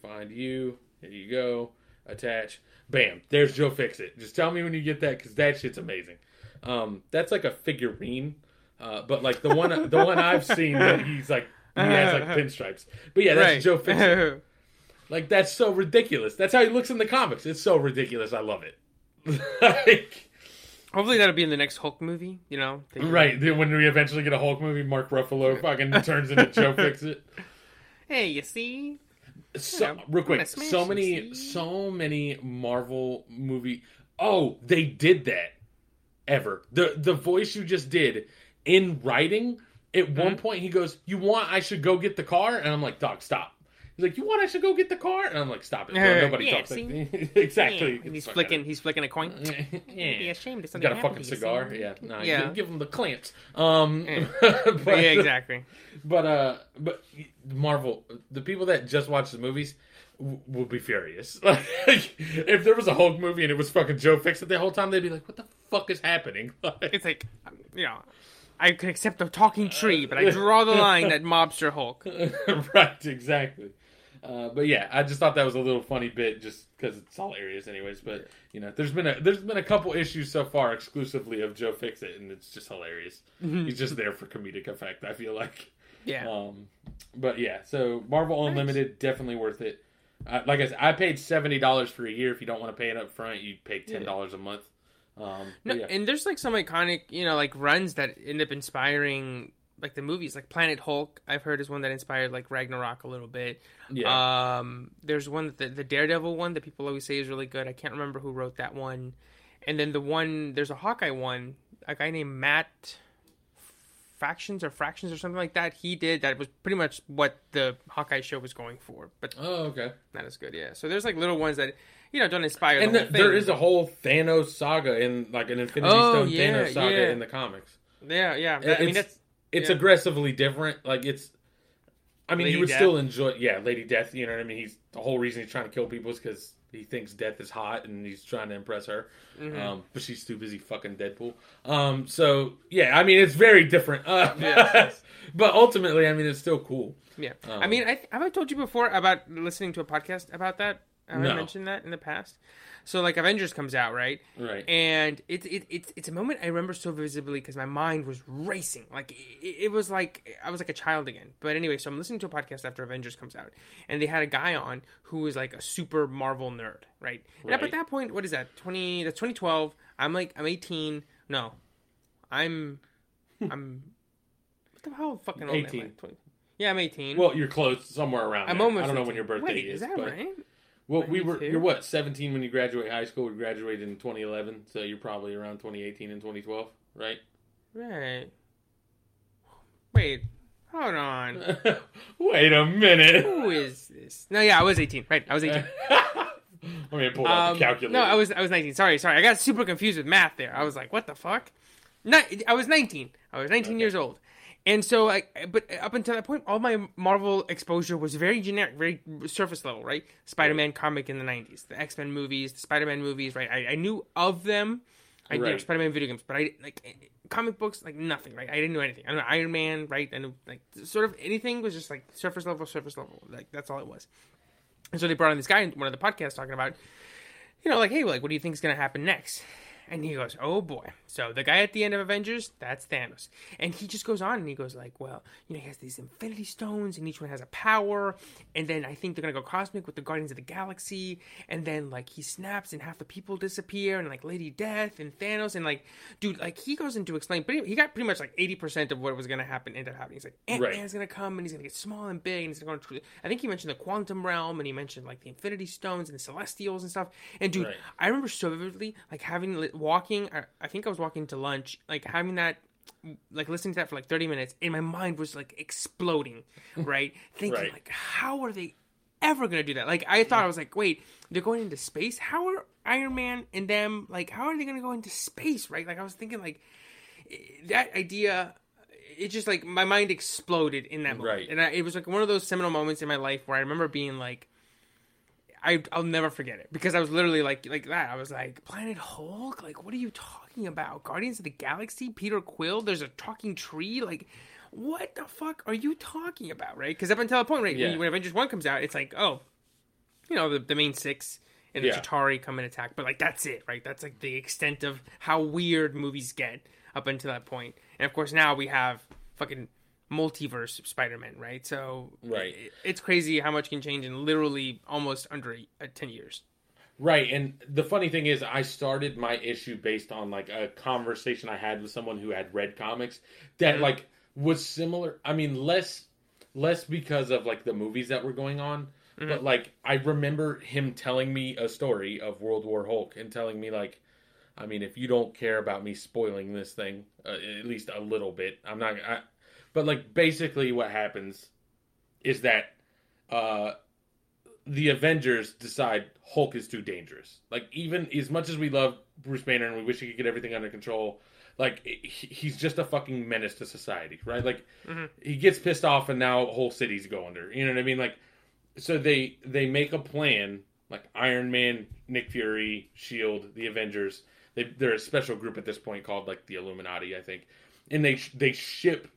Find you. Here you go. Attach. Bam. There's Joe Fixit. Just tell me when you get that because that shit's amazing. Um, that's like a figurine, uh, but like the one the one I've seen that he's like he has like pinstripes. But yeah, that's
right.
Joe Fixit. Like that's so ridiculous. That's how he looks in the comics. It's so ridiculous. I love it. like,
Hopefully that'll be in the next Hulk movie. You know,
right when we eventually get a Hulk movie, Mark Ruffalo fucking turns into Joe Fixit.
Hey, you see?
So real quick, so many, so many Marvel movie. Oh, they did that ever. The the voice you just did in writing. At
Mm-hmm.
one point, he goes, "You want I should go get the car?" And I'm like, "Dog, stop." He's like, "You want I should go get the car?" And I'm like, "Stop it! bro. Nobody
yeah,
talks like
see?
me." exactly.
Yeah, he's flicking.
outta
He's flicking a coin.
here.
Be
yeah.
ashamed if something
got a fucking cigar.
see?
Yeah, nah,
Yeah.
give, give him the clamps. Um,
Yeah.
but,
yeah, exactly.
But uh, but Marvel, the people that just watch the movies w- will be furious. Like, if there was a Hulk movie and it was fucking Joe Fixit the whole time, they'd be like, "What the fuck is happening?" Like,
It's like, you know, I could accept a talking tree, but I draw the line at Mobster Hulk.
right, exactly. Uh, but yeah, I just thought that was a little funny bit, just because it's all hilarious, anyways. But you know, there's been a there's been a couple issues so far exclusively of Joe Fixit, and it's just hilarious. He's just there for comedic effect. I feel like.
Yeah.
Um, but yeah, so Marvel Unlimited definitely worth it. Uh, like I said, I paid seventy dollars for a year. If you don't want to pay it up front, you pay ten dollars a month. Um,
No,
yeah.
and there's like some iconic, you know, like runs that end up inspiring like the movies. Like Planet Hulk, I've heard is one that inspired like Ragnarok a little bit.
yeah,
Um, there's one that the, the Daredevil one that people always say is really good. I can't remember who wrote that one. And then the one there's a Hawkeye one, a guy named Matt Factions or Fractions or something like that. He did that was pretty much what the Hawkeye show was going for, but
oh okay.
not as good. Yeah. So there's like little ones that you know don't inspire.
And
the
th-
whole
there is a whole Thanos saga in like an Infinity
Oh,
Stone
yeah,
Thanos saga
yeah.
in the comics.
yeah, yeah. That- I mean
It's-
that's
It's
Yeah.
aggressively different. Like it's. I mean,
Lady
you would
Death.
still enjoy, yeah, Lady Death. You know what I mean? He's the whole reason he's trying to kill people is because he thinks Death is hot and he's trying to impress her.
Mm-hmm.
Um, but she's too busy fucking Deadpool. Um, so yeah, I mean, it's very different. Uh,
Yes.
but ultimately, I mean, it's still cool.
Yeah,
Um,
I mean, I have I told you before about listening to a podcast about that. Have I mentioned that in the past? So like Avengers comes out, right?
Right.
And it's it, it's it's a moment I remember so visibly because my mind was racing. Like it, it was like I was like a child again. But anyway, so I'm listening to a podcast after Avengers comes out, and they had a guy on who was like a super Marvel nerd, right? And up
Right.
at that point, what is that? Twenty? That's 2012. I'm like I'm 18. No, I'm I'm what the hell fucking old am I?
18.
20 Yeah, I'm 18.
Well, you're close, somewhere around.
I'm
there.
almost.
I don't know when your birthday
Wait,
is.
Is that
but,
right?
Well, we were. You're what? 17 when you graduate high school. We graduated in 2011, so you're probably around 2018 and 2012, right?
Right. Wait. Hold on.
Wait a minute.
Who is this? No, yeah, I was 18. Right, I was 18.
I mean, pull out
Um,
the calculator.
no, I was I was 19. Sorry, sorry. I got super confused with math there. I was like, what the fuck? Ni- I was 19. I was 19
Okay.
years old. And so, I, but up until that point, all my Marvel exposure was very generic, very surface level, right? Spider-Man comic in the '90s, the X-Men movies, the Spider-Man movies, right? I, I knew of them. I
Right.
did Spider-Man video games, but I like comic books, like nothing, right? I didn't know anything. I know Iron Man, right? I knew like sort of anything was just like surface level, surface level. Like that's all it was. And so they brought in this guy in one of the podcasts talking about, you know, like, hey, like, what do you think is going to happen next? And he goes, oh boy. So the guy at the end of Avengers, that's Thanos. And he just goes on and he goes like, well, you know, he has these Infinity Stones and each one has a power. And then I think they're going to go cosmic with the Guardians of the Galaxy. And then like he snaps and half the people disappear and like Lady Death and Thanos. And like, dude, like he goes into explain, but he got pretty much like 80% of what was going to happen ended up happening. He's like, Ant-Man's
Right.
going to come and he's going to get small and big and he's going to I think he mentioned the quantum realm and he mentioned like the Infinity Stones and the Celestials and stuff. And dude,
Right.
I remember so vividly like having walking. I, I think I was walking to lunch, like having that. Like listening to that for like thirty minutes, and my mind was like exploding, right? Thinking
Right.
like, how are they ever gonna do that? Like I thought I was like, wait, they're going into space. How are Iron Man and them like? How are they gonna go into space? Right? Like I was thinking like that idea it just like my mind exploded in that moment
Right.
and I, it was like one of those seminal moments in my life where i remember being like I, I'll never forget it because I was literally like like that. I was like, Planet Hulk? Like, what are you talking about? Guardians of the Galaxy? Peter Quill? There's a talking tree? Like, what the fuck are you talking about? Right? Because up until that point, right,
Yeah.
when, when Avengers One comes out, it's like, oh, you know, the, the main six and the
Yeah.
Chitauri come and attack, but like that's it, right? That's like the extent of how weird movies get up until that point. And of course, now we have fucking multiverse Spider-Man, right? So
Right.
it- it's crazy how much can change in literally almost under a, a 10 years.
Right, and the funny thing is, I started my issue based on like a conversation I had with someone who had read comics that
Mhm.
like was similar. I mean, less less because of like the movies that were going on, but like I remember him telling me a story of World War Hulk and telling me like, I mean, if you don't care about me spoiling this thing, uh, at least a little bit, I'm not. I, but like basically, what happens is that uh, the Avengers decide Hulk is too dangerous. Like even as much as we love Bruce Banner and we wish he could get everything under control, like he's just a fucking menace to society, right? Like he gets pissed off and now whole cities go under. You know what I mean? Like so they they make a plan like Iron Man, Nick Fury, Shield, the Avengers. They they're a special group at this point called like the Illuminati, I think. And they they ship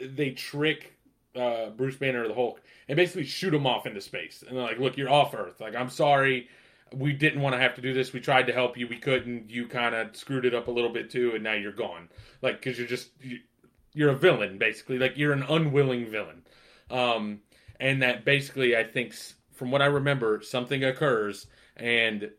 they trick uh, Bruce Banner or the Hulk and basically shoot him off into space. And they're like, "Look, you're off Earth. Like, I'm sorry, we didn't want to have to do this. We tried to help you, we couldn't. You kind of screwed it up a little bit too, and now you're gone. Like, because you're just you, you're a villain, basically. Like, you're an unwilling villain. Um, and that basically, I think, from what I remember, something occurs, and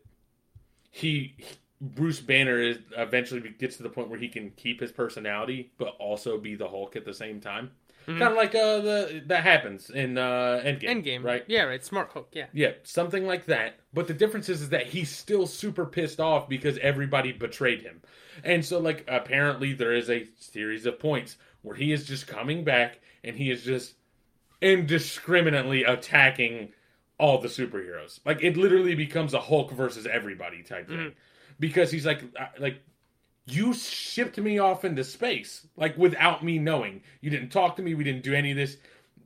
he Bruce Banner is eventually gets to the point where he can keep his personality, but also be the Hulk at the same time. Kind of like uh, the that happens in uh, Endgame.
Endgame,
right?
Yeah, right. Smart Hulk. Yeah.
Yeah, something like that. But the difference is, is that he's still super pissed off because everybody betrayed him. And so, like, apparently there is a series of points where he is just coming back and he is just indiscriminately attacking all the superheroes. Like, it literally becomes a Hulk versus everybody type thing. Because he's like, uh, like, you shipped me off into space, like, without me knowing. You didn't talk to me. We didn't do any of this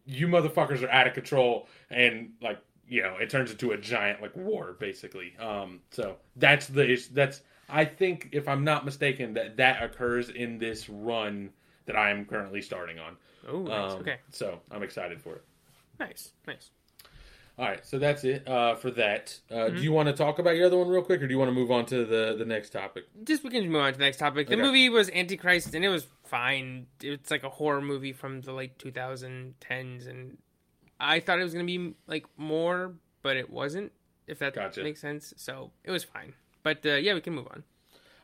you motherfuckers are out of control and like you know it turns into a giant like war basically um so that's the that's i think if i'm not mistaken that that occurs in this run that i am currently starting on
Oh, nice.
um,
okay.
so i'm excited for it
Nice. Nice.
All right so that's it uh for that uh
Mm-hmm.
do you want to talk about your other one real quick or do you want to move on to the the next topic
Just we can move on to the next topic. The
Okay.
movie was Antichrist, and it was fine. It's like a horror movie from the late 2010s, and I thought it was gonna be like more, but it wasn't. If that
Gotcha.
makes sense. So it was fine. But uh, yeah, we can move on.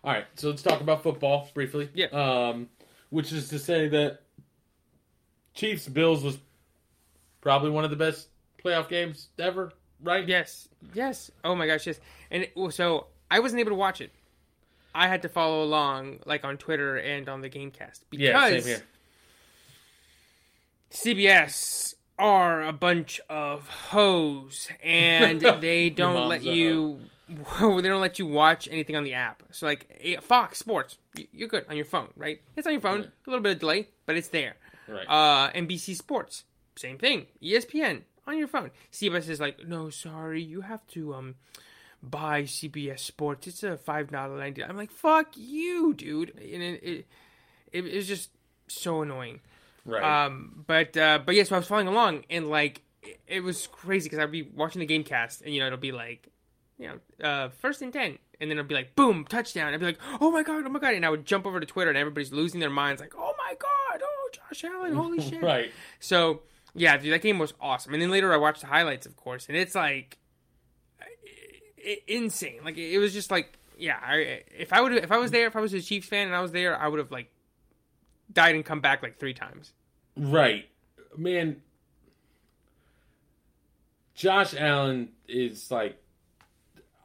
All right, so let's talk about football briefly.
Yeah.
Um, which is to say that Chiefs Bills was probably one of the best playoff games ever, right?
Yes. Yes. Oh my gosh, yes. And it, so I wasn't able to watch it. I had to follow along like on Twitter and on the Gamecast because
Yeah, same here.
CBS are a bunch of hoes and they don't let you they don't let you watch anything on the app. So like eh, Fox Sports, you're good on your phone, right? It's on your phone, a little bit of delay, but it's there.
Right.
Uh, NBC Sports, same thing. ESPN on your phone. CBS is like, no, sorry, you have to um buy CBS Sports. It's a five dollar ninety. I'm like, fuck you, dude. And it it, it, it was just so annoying.
right.
Um, but uh, but yeah, so I was following along, and like it, it was crazy because I'd be watching the game cast, and you know it'll be like, you know, uh, first and ten, and then it'll be like, boom, touchdown. I'd be like, oh my god, oh my god, and I would jump over to Twitter, and everybody's losing their minds, like, oh my god, oh Josh Allen, holy shit.
right.
So yeah, dude, that game was awesome. And then later I watched the highlights, of course, and it's like insane. Like it was just like, yeah, I, if I would, if I was there, if I was a Chiefs fan and I was there, I would have like died and come back like three times.
Right. Man, Josh Allen is like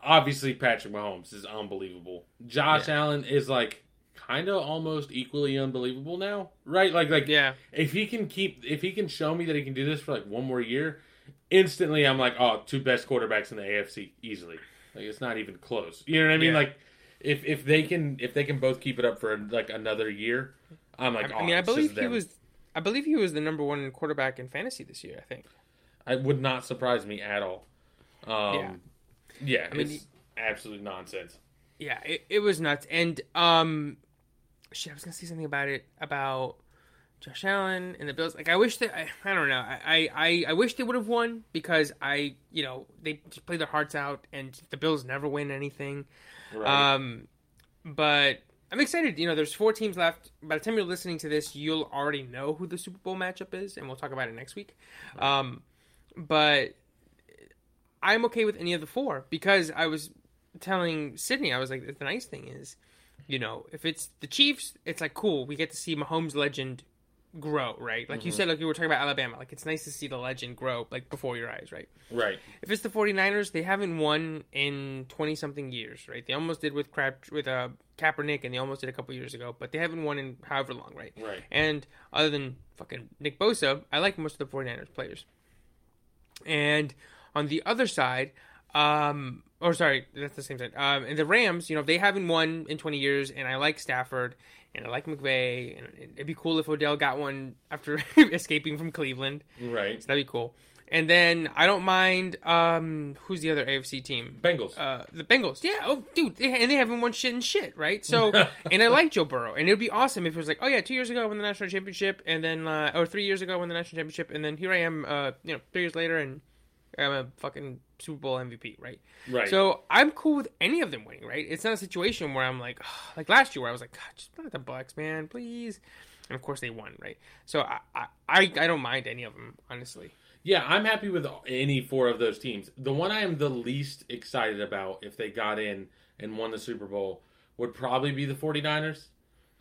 obviously Patrick Mahomes is unbelievable. Josh Allen is like kind of almost equally unbelievable now, right? Like like
Yeah.
if he can keep if he can show me that he can do this for like one more year, instantly I'm like, oh, two best quarterbacks in the AFC easily. Like it's not even close. You know what I mean?
Yeah.
Like if if they can if they can both keep it up for like another year, I'm like,
I
oh,
mean, I believe he was, I believe he was the number one quarterback in fantasy this year. I think.
It would not surprise me at all. Um, yeah,
mean,
it's
he-
absolute nonsense.
Yeah, it, it was nuts. And um, shit, I was gonna say something about it about Josh Allen and the Bills. Like, I wish that I, I don't know. I, I I wish they would have won because I you know they just played their hearts out, and the Bills never win anything.
Right.
Um, but I'm excited. You know, there's four teams left. By the time you're listening to this, you'll already know who the Super Bowl matchup is, and we'll talk about it next week. Um, but I'm okay with any of the four because I was telling Sydney, I was like, the nice thing is, you know, if it's the Chiefs, it's like cool. We get to see Mahomes' legend grow, right? Like you said, like you were talking about Alabama. Like it's nice to see the legend grow, like before your eyes, right?
right.
if it's the 49ers, they haven't won in 20 something years, right? They almost did with Crab with uh, Kaepernick and they almost did a couple years ago, but they haven't won in however long, right?
Right.
And other than fucking Nick Bosa, I like most of the 49ers players. And On the other side, um, or sorry, that's the same side. Um, and the Rams, you know, they haven't won in 20 years, and I like Stafford and I like McVay, and it'd be cool if Odell got one after escaping from Cleveland.
Right.
So that'd be cool. And then I don't mind. Um, who's the other AFC team?
Bengals.
Uh, the Bengals. Yeah. Oh, dude. They, and they haven't won shit and shit, right? So, and I like Joe Burrow, and it'd be awesome if it was like, oh yeah, two years ago I won the national championship, and then uh, or three years ago I won the national championship, and then here I am, uh, you know, three years later, and I'm a fucking Super Bowl MVP, right?
right.
So I'm cool with any of them winning, right? It's not a situation where I'm like, like last year where I was like, God, just let the Bucks, man, please. And of course they won, right? So I, I, I I don't mind any of them, honestly.
Yeah, I'm happy with any four of those teams. The one I am the least excited about if they got in and won the Super Bowl would probably be the 49ers.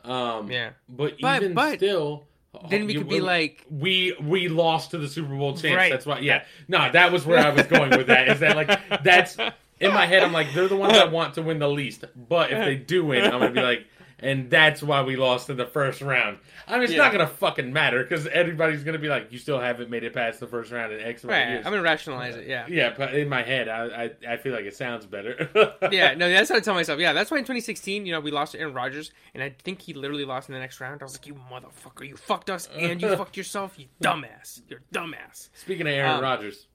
Um,
Yeah.
But,
But-
even
but-
still.
Oh, then we could be like,
we we lost to the Super Bowl champs.
Right.
That's why. Yeah. No, that was where I was going with that. Is that like that's in my head? I'm like they're the ones I want to win the least. But if they do win, I'm gonna be like, and that's why we lost in the first round. I mean, it's
Yeah.
not gonna fucking matter because everybody's gonna be like, you still haven't made it past the first round in X amount of
right,
years.
I'm gonna rationalize it. Yeah.
yeah, but in my head, I, I I feel like it sounds better.
yeah, no, that's how I tell myself. Yeah, that's why in 2016, you know, we lost to Aaron Rodgers, and I think he literally lost in the next round. I was like, you motherfucker, you fucked us and you fucked yourself, you dumbass. You're dumbass.
Speaking of Aaron
Um,
Rodgers,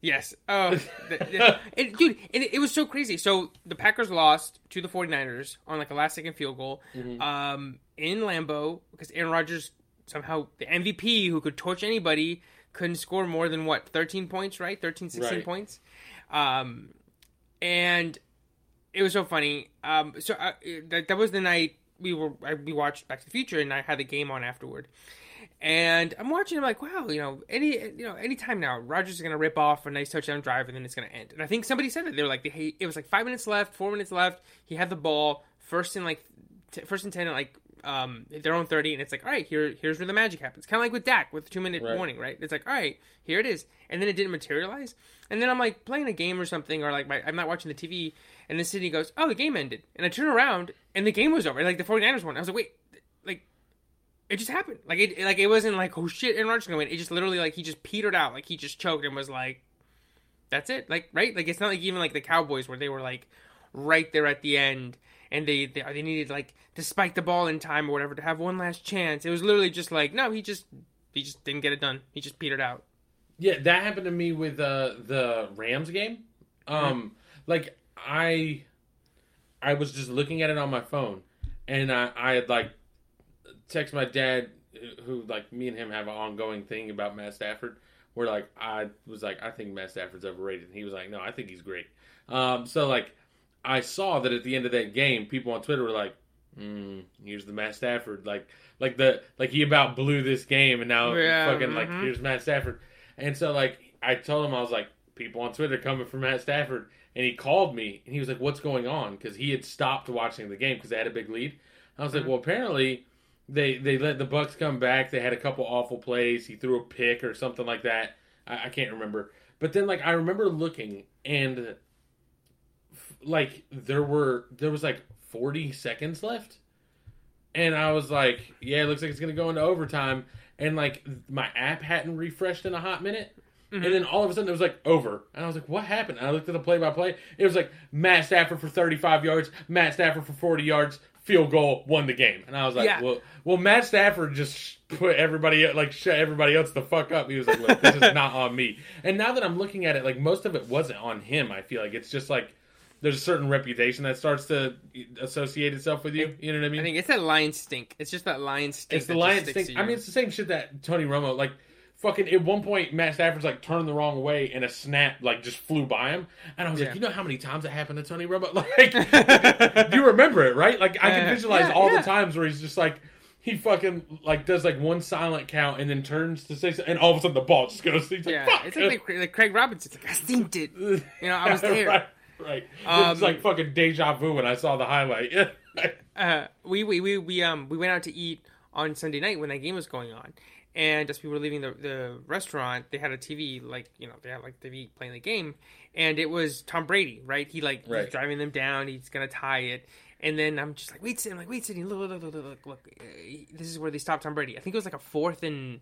Yes. Oh, the, the, and, dude, and it, it was so crazy. So the Packers lost to the 49ers on like a last second field goal um, in Lambeau because Aaron Rodgers somehow, the MVP who could torch anybody, couldn't score more than what, 13 points, right? 13, 16
Right.
points. Um, and it was so funny. Um, so uh, that, that was the night we were I, we watched Back to the Future, and I had the game on afterward. And I'm watching. I'm like, wow, you know, any you know, any time now, Rodgers is gonna rip off a nice touchdown drive, and then it's gonna end. And I think somebody said it. They were like, hey, it was like five minutes left, four minutes left. He had the ball first and like t- first and ten, at like um their own thirty, and it's like, all right, here here's where the magic happens. Kind of like with Dak with the two minute
Right.
warning, right? It's like, all right, here it is, and then it didn't materialize. And then I'm like playing a game or something, or like my, I'm not watching the TV, and then Sydney goes, oh, the game ended, and I turn around and the game was over. Like the 49ers won. I was like, wait, it just happened. Like it, like it wasn't like oh shit, Aaron Rodgers gonna win. It just literally like he just petered out, like he just choked and was like, that's it. Like right, like it's not like even like the Cowboys where they were like right there at the end and they they, they needed like to spike the ball in time or whatever to have one last chance. It was literally just like no, he just he just didn't get it done. He just petered out.
Yeah, that happened to me with uh, the Rams game. Um, like I, I was just looking at it on my phone, and I, I had like text my dad, who like me and him have an ongoing thing about Matt Stafford. Where like I was like, I think Matt Stafford's overrated. And he was like, No, I think he's great. Um, so like, I saw that at the end of that game, people on Twitter were like, mm, "Here's the Matt Stafford." Like, like the like he about blew this game, and now
Yeah,
fucking like
mhm.
here's Matt Stafford. And so like I told him I was like, people on Twitter coming for Matt Stafford, and he called me and he was like, "What's going on?" Because he had stopped watching the game because they had a big lead. I was like,
Mhm.
"Well, apparently." They, they let the Bucks come back. They had a couple awful plays. He threw a pick or something like that. I, I can't remember. But then, like, I remember looking and like there were there was like 40 seconds left and i was like yeah it looks like it's gonna go into overtime and like my app hadn't refreshed in a hot minute
Mhm.
and then all of a sudden it was like over and i was like what happened and i looked at the play by play it was like matt stafford for 35 yards matt stafford for 40 yards field goal won the game and i was like
Yeah.
well well matt stafford just put everybody like shut everybody else the fuck up he was like look this is not on me and now that i'm looking at it like most of it wasn't on him i feel like it's just like there's a certain reputation that starts to associate itself with you. You know what I mean?
I think it's that lion stink. It's just that lion stink.
it's the
lion just
Lions
sticks
thing.
to
I mean, it's the same shit that Tony Romo like. Fucking at one point, Matt Stafford's like turned the wrong way, and a snap like just flew by him, and I was
Yeah.
like, you know how many times it happened to Tony Romo? Like, you remember it, right? Like, I can
Uh,
visualize
yeah,
all
yeah.
the times where he's just like, he fucking like does like one silent count and then turns to say, something, and all of a sudden the ball just goes. He's like,
yeah,
fuck.
it's like, like Craig Robinson. It's like I synced it. You know, I was there.
right, right.
Um,
it's like fucking deja vu when I saw the highlight.
uh, we, we we we um we went out to eat on Sunday night when that game was going on, and as we were leaving the the restaurant, they had a TV like you know they had like TV playing the game, and it was Tom Brady, right? He like
Right.
he's driving them down. He's gonna tie it. And then I'm just like, wait, I'm like, wait, Sidney, look, look, look, look, look, look. Uh, This is where they stopped Tom Brady. I think it was like a fourth and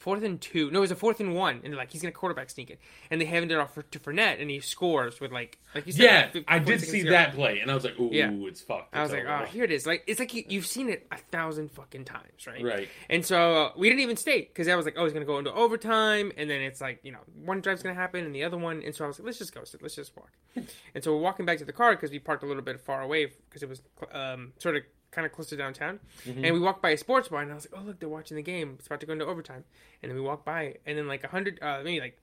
fourth and two. No, it was a fourth and one, and they're like he's gonna quarterback sneak it, and they handed it off for, to Fournette, and he scores with like like you said.
Yeah,
like,
I did see
go.
that play, and I was like, "Ooh,
Yeah.
it's fucked."
I was
It's
like,
over.
oh, here it is. Like it's like you, you've seen it a thousand fucking times, right?
Right.
And so uh, we didn't even stay because I was like, oh, it's gonna go into overtime, and then it's like you know one drive's gonna happen and the other one, and so I was like, let's just go, sit, let's just walk. and so we're walking back to the car because we parked a little bit far away because it was um, sort of kind of close to downtown,
Mm-hmm.
and we walked by a sports bar, and I was like, oh look, they're watching the game. It's about to go into overtime, and then we walked by, and then like a hundred, uh, maybe like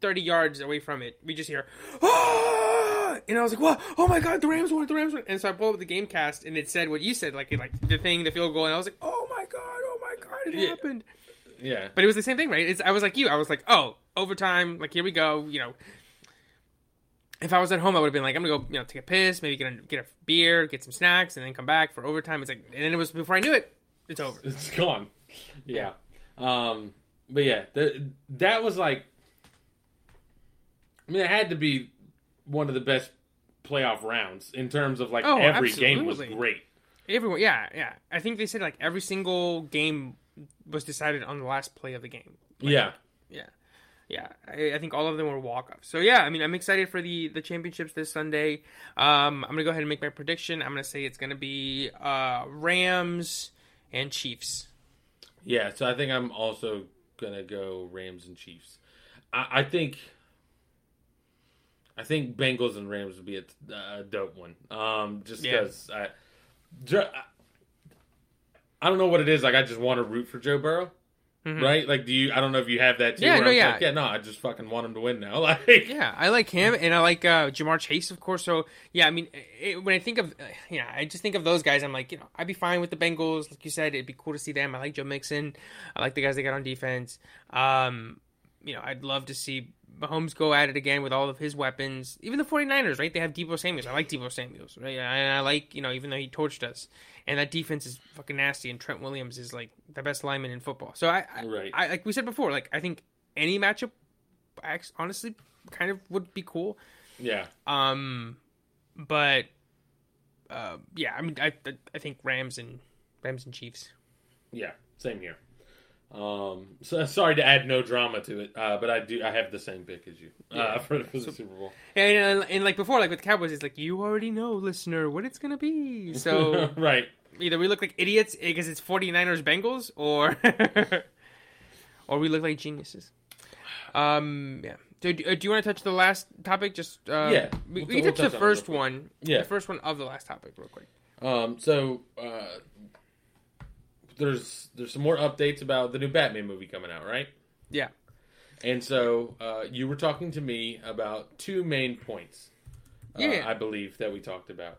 30 yards away from it, we just hear, ah! and I was like, what? Oh my god, the Rams won, the Rams won. And so I pulled up the game cast, and it said what you said, like like the thing, the field goal, and I was like, oh my god, oh my god, it
Yeah.
happened.
yeah,
But it was the same thing, right? It's, I was like you, I was like, oh, overtime, like here we go, you know. If I was at home, I would have been like, I'm gonna go, you know, take a piss, maybe get a, get a beer, get some snacks, and then come back for overtime. It's like, and then it was before I knew it, it's over.
it's gone. Yeah, um, but yeah, the, that was like, I mean, it had to be one of the best playoff rounds in terms of like
Oh,
every game was great.
Everyone, yeah, yeah. I think they said like every single game was decided on the last play of the game.
yeah,
Yeah, yeah. I, I think all of them were walk offs. So yeah, I mean, I'm excited for the the championships this Sunday. Um, I'm gonna go ahead and make my prediction. I'm gonna say it's gonna be uh, Rams and Chiefs.
yeah. So I think I'm also gonna go Rams and Chiefs. I, I think. I think Bengals and Rams would be a, a dope one. Um, just
Yeah.
because I, I don't know what it is. Like I just want to root for Joe Burrow,
Mhm.
right? Like, do you? I don't know if you have that too.
Yeah, no, yeah.
Like, yeah, no. I just fucking want him to win now. Like,
Yeah, I like him, and I like uh, Ja'Marr Chase, of course. So yeah, I mean, it, when I think of, uh, you know, I just think of those guys. I'm like, you know, I'd be fine with the Bengals, like you said. It'd be cool to see them. I like Joe Mixon. I like the guys they got on defense. Um, you know, I'd love to see Mahomes go at it again with all of his weapons. Even the 49ers, right? They have Deebo Samuels. I like Deebo Samuels, right? And I like, you know, even though he torched us, and that defense is fucking nasty. And Trent Williams is like the best lineman in football. So I, I,
Right.
I like we said before, like I think any matchup, honestly, kind of would be cool.
yeah,
Um, but uh, yeah, I mean, I I think Rams and Rams and Chiefs.
yeah. Same here. Um, so sorry to add no drama to it, uh, but I do. I have the same pick as you uh,
Yeah.
for, for the Super Bowl.
And, and like before, like with the Cowboys, it's like you already know, listener, what it's gonna be. So
right.
either we look like idiots because it's 49ers Bengals, or or we look like geniuses. Um, yeah. So, do, uh, do you want to touch the last topic? Just uh,
Yeah.
we,
We'll-
we can
we'll
touch
touch
the
on it real
first one.
Yeah.
the first one of the last topic, real quick.
Um, so uh, there's there's some more updates about the new Batman movie coming out, right?
Yeah.
And so uh, you were talking to me about two main points. uh,
Yeah.
I believe that we talked about.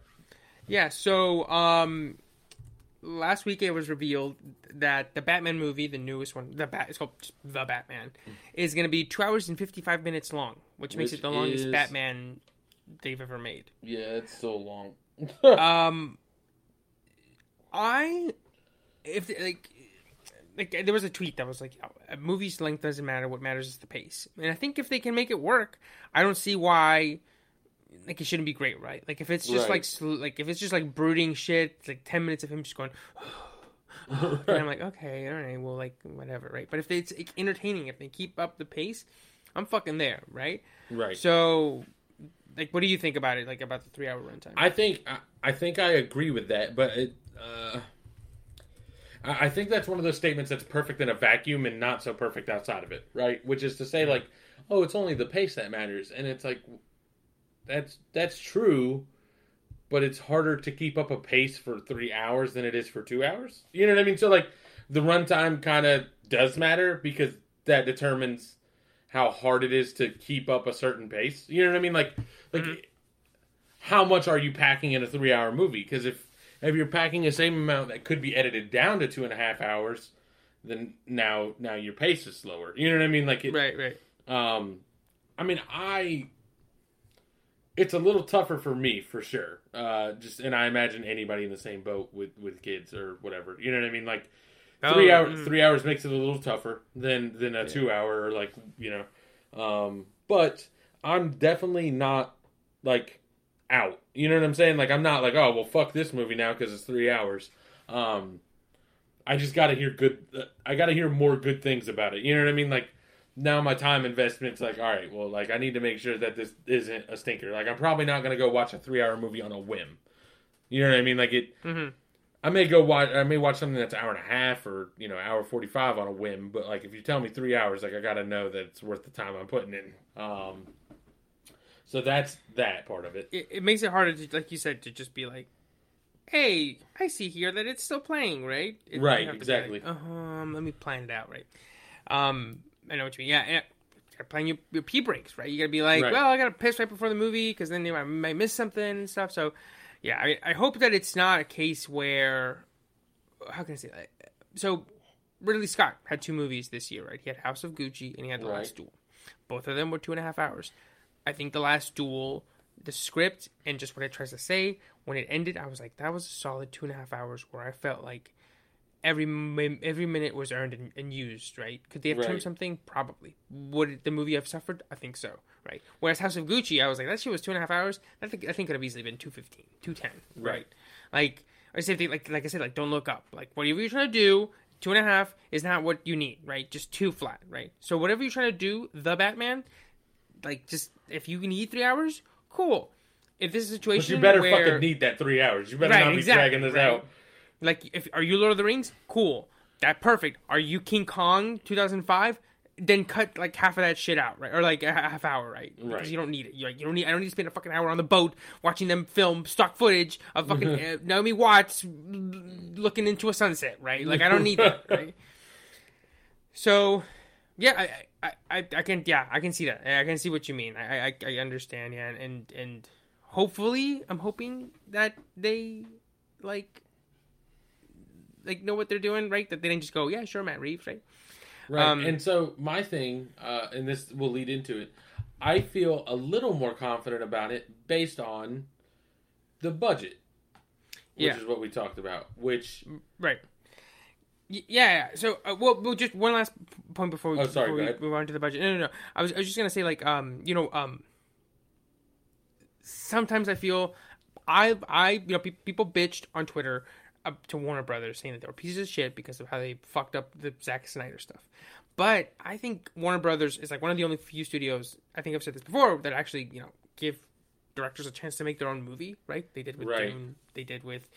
Yeah, so um last week it was revealed that the Batman movie, the newest one, the Bat it's called The Batman, is going to be 2 hours and 55 minutes long, which, makes it the longest
is-
Batman they've ever made.
Yeah, it's so long.
Um I if like like there was a tweet that was like a movie's length doesn't matter. What matters is the pace. And i think if they can make it work i don't see why like it shouldn't be great right? Like if it's just
Right.
like like if it's just like brooding shit like 10 minutes of him just going and i'm like okay all right well like whatever right? But if it's like, entertaining if they keep up the pace i'm fucking there right?
Right.
so like what do you think about it like about the three hour runtime?
I think I, I think I agree with that, but it, uh, I think that's one of those statements that's perfect in a vacuum and not so perfect outside of it, right? Which is to say, like, oh, it's only the pace that matters, and it's like that's that's true, but it's harder to keep up a pace for three hours than it is for two hours. You know what I mean? So like, the runtime kind of does matter because that determines how hard it is to keep up a certain pace. You know what I mean? Like, like mm-hmm. how much are you packing in a three hour movie? Because if if you're packing the same amount that could be edited down to two and a half hours, then now now your pace is slower. You know what I mean? Like it,
right right
um, I mean, I. It's a little tougher for me, for sure. Uh, just and I imagine anybody in the same boat with with kids or whatever. You know what I mean? Like three
Oh,
hours.
mm.
Three hours makes it a little tougher than than a two hour or like you know. Um, but I'm definitely not like out. You know what I'm saying? Like I'm not like oh well fuck this movie now because it's three hours. Um, I just got to hear good. I got to hear more good things about it. You know what I mean? Like now my time investment's like, all right, well, like I need to make sure that this isn't a stinker. Like I'm probably not gonna go watch a three hour movie on a whim. You know what I mean? Like it.
Mhm.
I may go watch. I may watch something that's an hour and a half or you know hour forty five on a whim. But like if you tell me three hours, like I gotta know that it's worth the time I'm putting in. Um. So that's that part of it.
It, it makes it harder to, like you said, to just be like, "Hey, I see here that it's still playing, right?" It-
Right,
have to be
exactly.
Like, um, let me plan it out, right? Um, I know what you mean. Yeah, yeah. Playing your, your pee breaks, right? You gotta be like,
Right.
well, I gotta piss right before the movie because then I might miss something and stuff. So, yeah, I, I hope that it's not a case where, how can I say that? So, Ridley Scott had two movies this year, right? He had House of Gucci and he had The
Right.
Last Duel. Both of them were two and a half hours. I think The Last Duel, the script and just what it tries to say, when it ended, I was like, that was a solid two and a half hours where I felt like every every minute was earned and, and used, right? Could they have trimmed
Right.
something? Probably. Would the movie have suffered? I think so, right? Whereas House of Gucci, I was like, that shit was two and a half hours. I think I think could have easily been 215, 210, right?
Right.
Like, or same thing, like like I said, like don't look up. Like whatever you're trying to do, two and a half is not what you need, right? Just two flat, right? So whatever you're trying to do, the Batman, like just if you can eat three hours, cool. If this is a
But
situation
you better
where,
fucking need that three hours. You better
Right,
not be
exactly,
dragging this
right.
out.
like if are you Lord of the Rings? Cool. That perfect. Are you King Kong 2005? Then cut like half of that shit out, right? Or like a half hour, right? Because
Right.
you don't need it. You're like, you don't need. I don't need to spend a fucking hour on the boat watching them film stock footage of fucking uh, Naomi Watts looking into a sunset, right? Like I don't need that, right? So, yeah, I, I, I, I can, yeah, I can see that. I can see what you mean. I, I, I understand, yeah, and and hopefully, I'm hoping that they like like know what they're doing, right? That they didn't just go, yeah, sure, Matt Reeves, right?
Right.
Um,
and so my thing, uh, and this will lead into it, I feel a little more confident about it based on the budget, which
Yeah.
is what we talked about. Which
Right. Yeah. yeah. So, uh, well, well, just one last point before we,
Oh, sorry,
before we move on to the budget. No, no, no. I was, I was just gonna say, like, um, you know, um, sometimes I feel, I, I, you know, pe- people bitched on Twitter up to Warner Brothers saying that they were pieces of shit because of how they fucked up the Zack Snyder stuff. But I think Warner Brothers is like one of the only few studios. I think I've said this before that actually, you know, give directors a chance to make their own movie. Right? They did with
Right.
Dune. They did with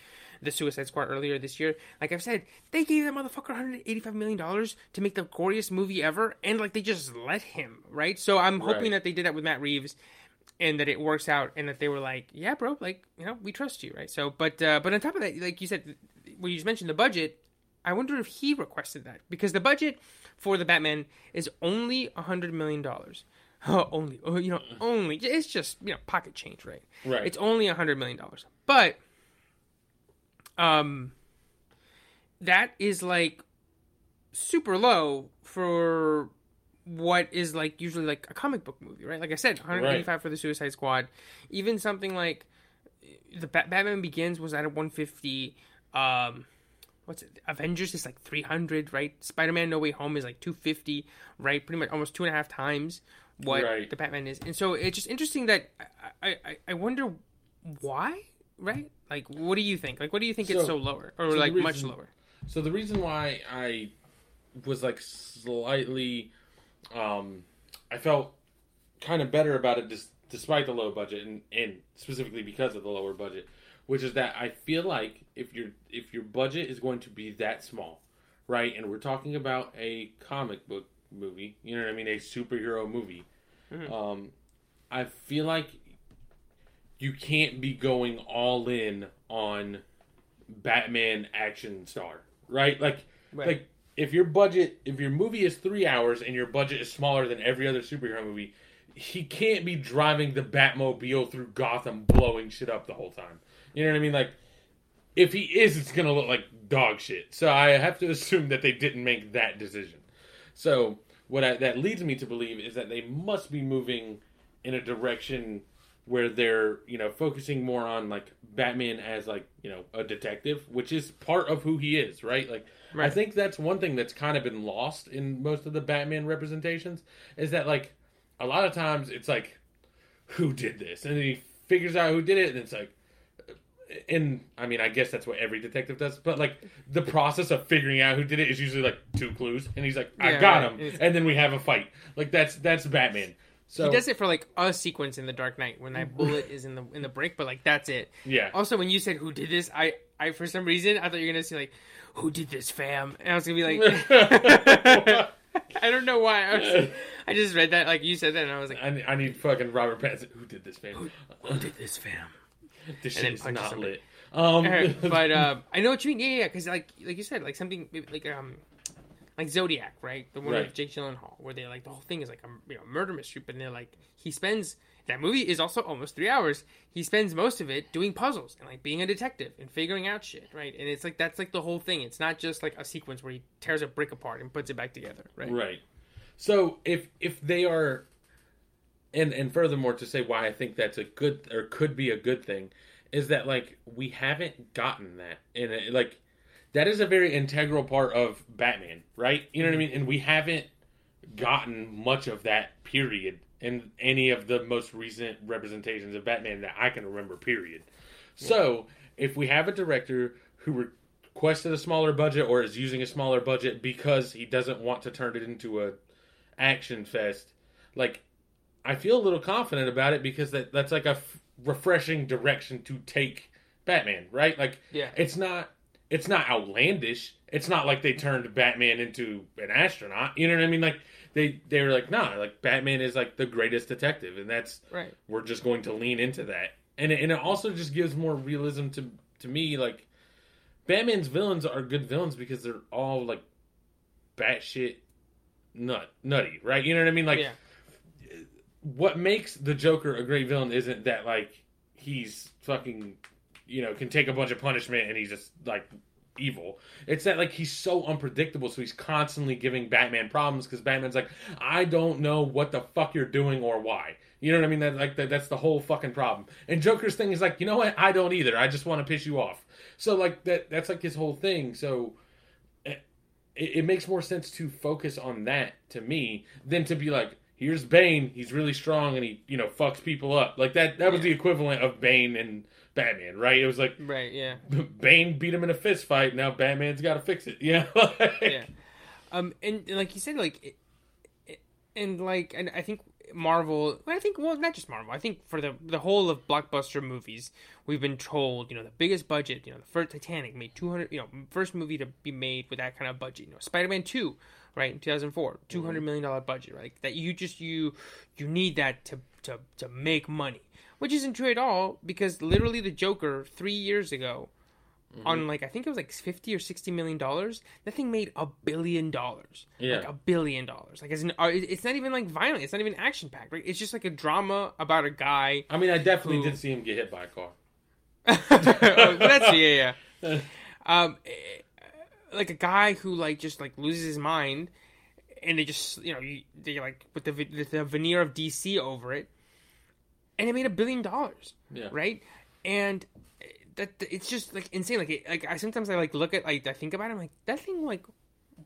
the Suicide Squad earlier this year. Like I've said, they gave that motherfucker 185 million dollars to make the goriest movie ever, and like they just let him. Right? So I'm hoping
Right.
that they did that with Matt Reeves. And that it works out, and that they were like, "Yeah, bro, like you know, we trust you, right?" So, but uh, but on top of that, like you said, when you just mentioned the budget, I wonder if he requested that because the budget for the Batman is only a hundred million dollars. Oh, only, oh, you know, only. It's just you know pocket change, right?
Right.
It's only a hundred million dollars, but um, that is like super low for what is like usually like a comic book movie, right? Like I said, 185 for the Suicide Squad. Even something like the Bat- Batman Begins was at a 150. Um, what's it? Avengers is like 300, right? Spider Man No Way Home is like 250, right? Pretty much almost two and a half times what
Right.
the Batman is. And so it's just interesting that I, I, I wonder why, right? Like, what do you think? Like, what do you think it's
So-
so lower or
so
like much lower?
So the reason why I was like slightly, um, I felt kind of better about it dis- despite the low budget, and, and specifically because of the lower budget, which is that I feel like if your if your budget is going to be that small, right, and we're talking about a comic book movie, you know what I mean, a superhero movie, um, I feel like you can't be going all in on Batman action star, right? Like,
Right.
like if your budget, if your movie is three hours and your budget is smaller than every other superhero movie, he can't be driving the Batmobile through Gotham, blowing shit up the whole time. You know what I mean? Like, if he is, it's gonna look like dog shit. So I have to assume that they didn't make that decision. So what I, that leads me to believe is that they must be moving in a direction where they're you know focusing more on like Batman as like you know a detective, which is part of who he is, right? Like I think that's one thing that's kind of been lost in most of the Batman representations is that like a lot of times it's like who did this, and then he figures out who did it, and it's like and I mean, I guess that's what every detective does. But like the process of figuring out who did it is usually like two clues, and he's like, "I
Yeah,
got
right.
him,"
It's-
and then we have a fight. Like that's that's Batman. So
he does it for like a sequence in the Dark Knight when that bullet is in the in the brick, but like that's it.
Yeah.
Also, when you said who did this, I I for some reason I thought you were gonna say like who did this, fam, and I was gonna be like, I don't know why. I, was, I just read that like you said that, and I was like,
I, need- I need fucking Robert Pattinson. Who did this, fam?
who did this, fam?
This shit is not
somebody.
lit. Um,
but um, I know what you mean. Yeah, yeah, because like like you said, like something like um like Zodiac, right? The one
Right.
with Jake Gyllenhaal, where they like the whole thing is like a you know murder mystery, but they're like he spends that movie is also almost three hours. He spends most of it doing puzzles and like being a detective and figuring out shit, right? And it's like that's like the whole thing. It's not just like a sequence where he tears a brick apart and puts it back together, right?
Right. So if if they are, and and furthermore to say why I think that's a good or could be a good thing, is that like we haven't gotten that in. Like that is a very integral part of Batman, right? You know what I mm-hmm. mean? And we haven't gotten much of that period in any of the most recent representations of Batman that I can remember. Period. So if we have a director who requested a smaller budget or is using a smaller budget because he doesn't want to turn it into a action fest, like I feel a little confident about it because that that's like a f- refreshing direction to take Batman, right? Like
Yeah.
it's not it's not outlandish. It's not like they turned Batman into an astronaut. You know what I mean? Like they they were like, nah, like Batman is like the greatest detective, and that's
Right.
we're just going to lean into that. And it, and it also just gives more realism to to me. Like Batman's villains are good villains because they're all like batshit nut nutty, right? You know what I mean? Like
yeah.
what makes the Joker a great villain isn't that like he's fucking you know can take a bunch of punishment and he's just like evil. It's that like he's so unpredictable, so he's constantly giving Batman problems because Batman's like, I don't know what the fuck you're doing or why. You know what I mean? That like that, that's the whole fucking problem. And Joker's thing is like, you know what? I don't either. I just want to piss you off. So like that that's like his whole thing. So eh, it, it makes more sense to focus on that to me than to be like, here's Bane. He's really strong and he you know fucks people up. Like that that was
Yeah.
the equivalent of Bane and Batman, right? It was like
Right. Yeah.
Bane beat him in a fist fight. Now Batman's got to fix it. Yeah.
yeah. Um, and, and like you said, like, it, it- and like, and I think Marvel. I think well, not just Marvel. I think for the the whole of blockbuster movies, we've been told, you know, the biggest budget. You know, the first Titanic made two hundred. You know, first movie to be made with that kind of budget. You know, Spider Man two, right in two thousand four, two hundred million dollar budget. Right, that you just you you need that to to to make money, which isn't true at all because literally the Joker three years ago on like I think it was like fifty or sixty million dollars. That thing made a billion dollars.
Yeah.
like a billion dollars. Like it's an, uh, it's not even like violent. It's not even action packed. Right? It's just like a drama about a guy.
I mean, I definitely
Who-
did see him get hit by a car.
oh, that's yeah, yeah. Um, eh, like a guy who like just like loses his mind, and they just you know they like put the, the veneer of DC over it, and it made a billion dollars.
Yeah.
right? And that it's just like insane. Like, it, like I sometimes I like look at like I think about it. I'm like that thing like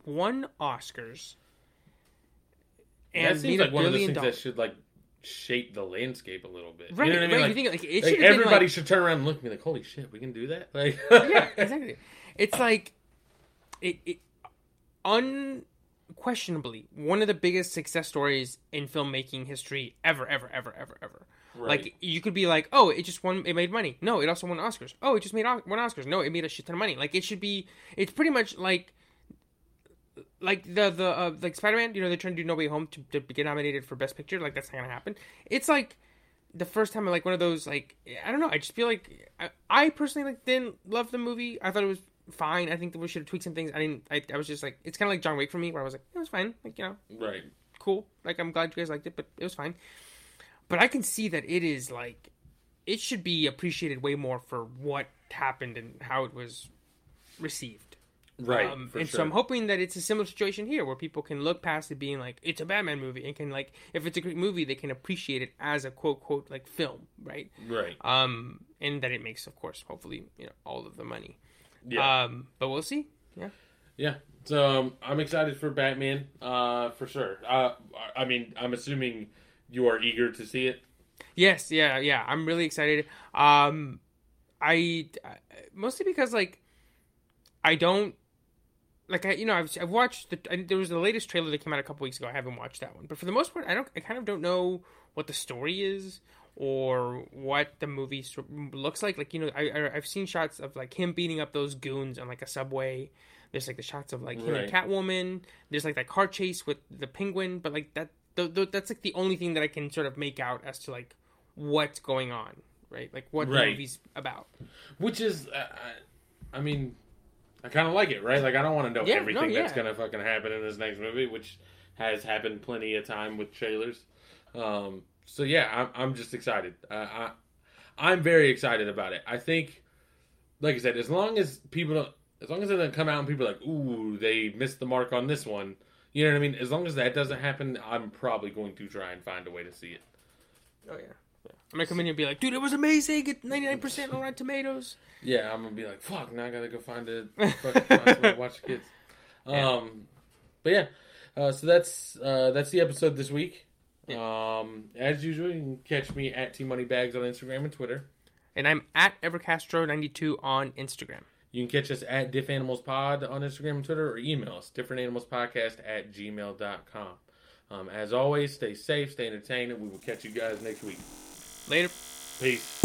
won Oscars.
that seems
made a
like one of those things
dollars.
that should like shape the landscape a little bit.
Right,
you know what I mean?
right.
Like,
you think like it
like, everybody
like,
should turn around and look at me like, "Holy shit, we can do that!" Like,
yeah, exactly. It's like it, it unquestionably one of the biggest success stories in filmmaking history ever, ever, ever, ever, ever.
Right.
Like you could be like, oh, it just won, it made money. No, it also won Oscars. Oh, it just made won Oscars. No, it made a shit ton of money. Like it should be. It's pretty much like. Like the the uh, like Spider Man, you know they're trying to do No Way Home to, to get nominated for Best Picture. Like that's not gonna happen. It's like the first time like one of those like I don't know. I just feel like I, I personally like didn't love the movie. I thought it was fine. I think that we should have tweaked some things. I didn't. I, I was just like it's kind of like John Wick for me, where I was like it was fine. Like you know,
right.
cool. Like I'm glad you guys liked it, but it was fine. But I can see that it is like it should be appreciated way more for what happened and how it was received.
Right.
Um, and
sure.
so I'm hoping that it's a similar situation here where people can look past it being like it's a Batman movie and can like if it's a great movie they can appreciate it as a quote quote like film, right?
right.
Um, and that it makes, of course, hopefully, you know, all of the money.
Yeah.
Um, but we'll see. Yeah.
Yeah. So um, I'm excited for Batman, uh, for sure. Uh, I mean, I'm assuming you are eager to see it.
Yes. Yeah. Yeah. I'm really excited. Um, I, I mostly because like I don't like I you know I've I've watched the I, there was the latest trailer that came out a couple weeks ago. I haven't watched that one, but for the most part, I don't I kind of don't know what the story is or what the movie looks like. Like you know, I, I I've seen shots of like him beating up those goons on like a subway. There's like the shots of like him and Catwoman. There's like that car chase with the penguin, but like that th- th- that's like the only thing that I can sort of make out as to like what's going on, right? Like what the movie's about.
Which is, uh, I, mean, I kind of like it, right? Like I don't want to know
Yeah, no,
everything that's gonna fucking happen in this next movie, which has happened plenty of time with trailers. Um, so yeah, I'm I'm just excited. Uh, I I'm very excited about it. I think, like I said, as long as people don't, as long as it doesn't come out and people are like, ooh, they missed the mark on this one. You know what I mean? As long as that doesn't happen, I'm probably going to try and find a way to see it.
Oh yeah. yeah. I'm gonna come in and be like, dude, it was amazing. It's 99 percent on Rotten Tomatoes.
Yeah, I'm gonna be like, fuck, now I gotta go find a fucking find something to watch the kids. Um, but yeah, uh, so that's uh, that's the episode this week. Um, as usual, you can catch me at T Moneybags on Instagram and Twitter.
And I'm at Evercastro92 on Instagram.
You can catch us at Diff Animals Pod on Instagram and Twitter, or email us differentanimalspodcast at gmail.com. Um, as always, stay safe, stay entertained, and we will catch you guys next week.
Later.
Peace.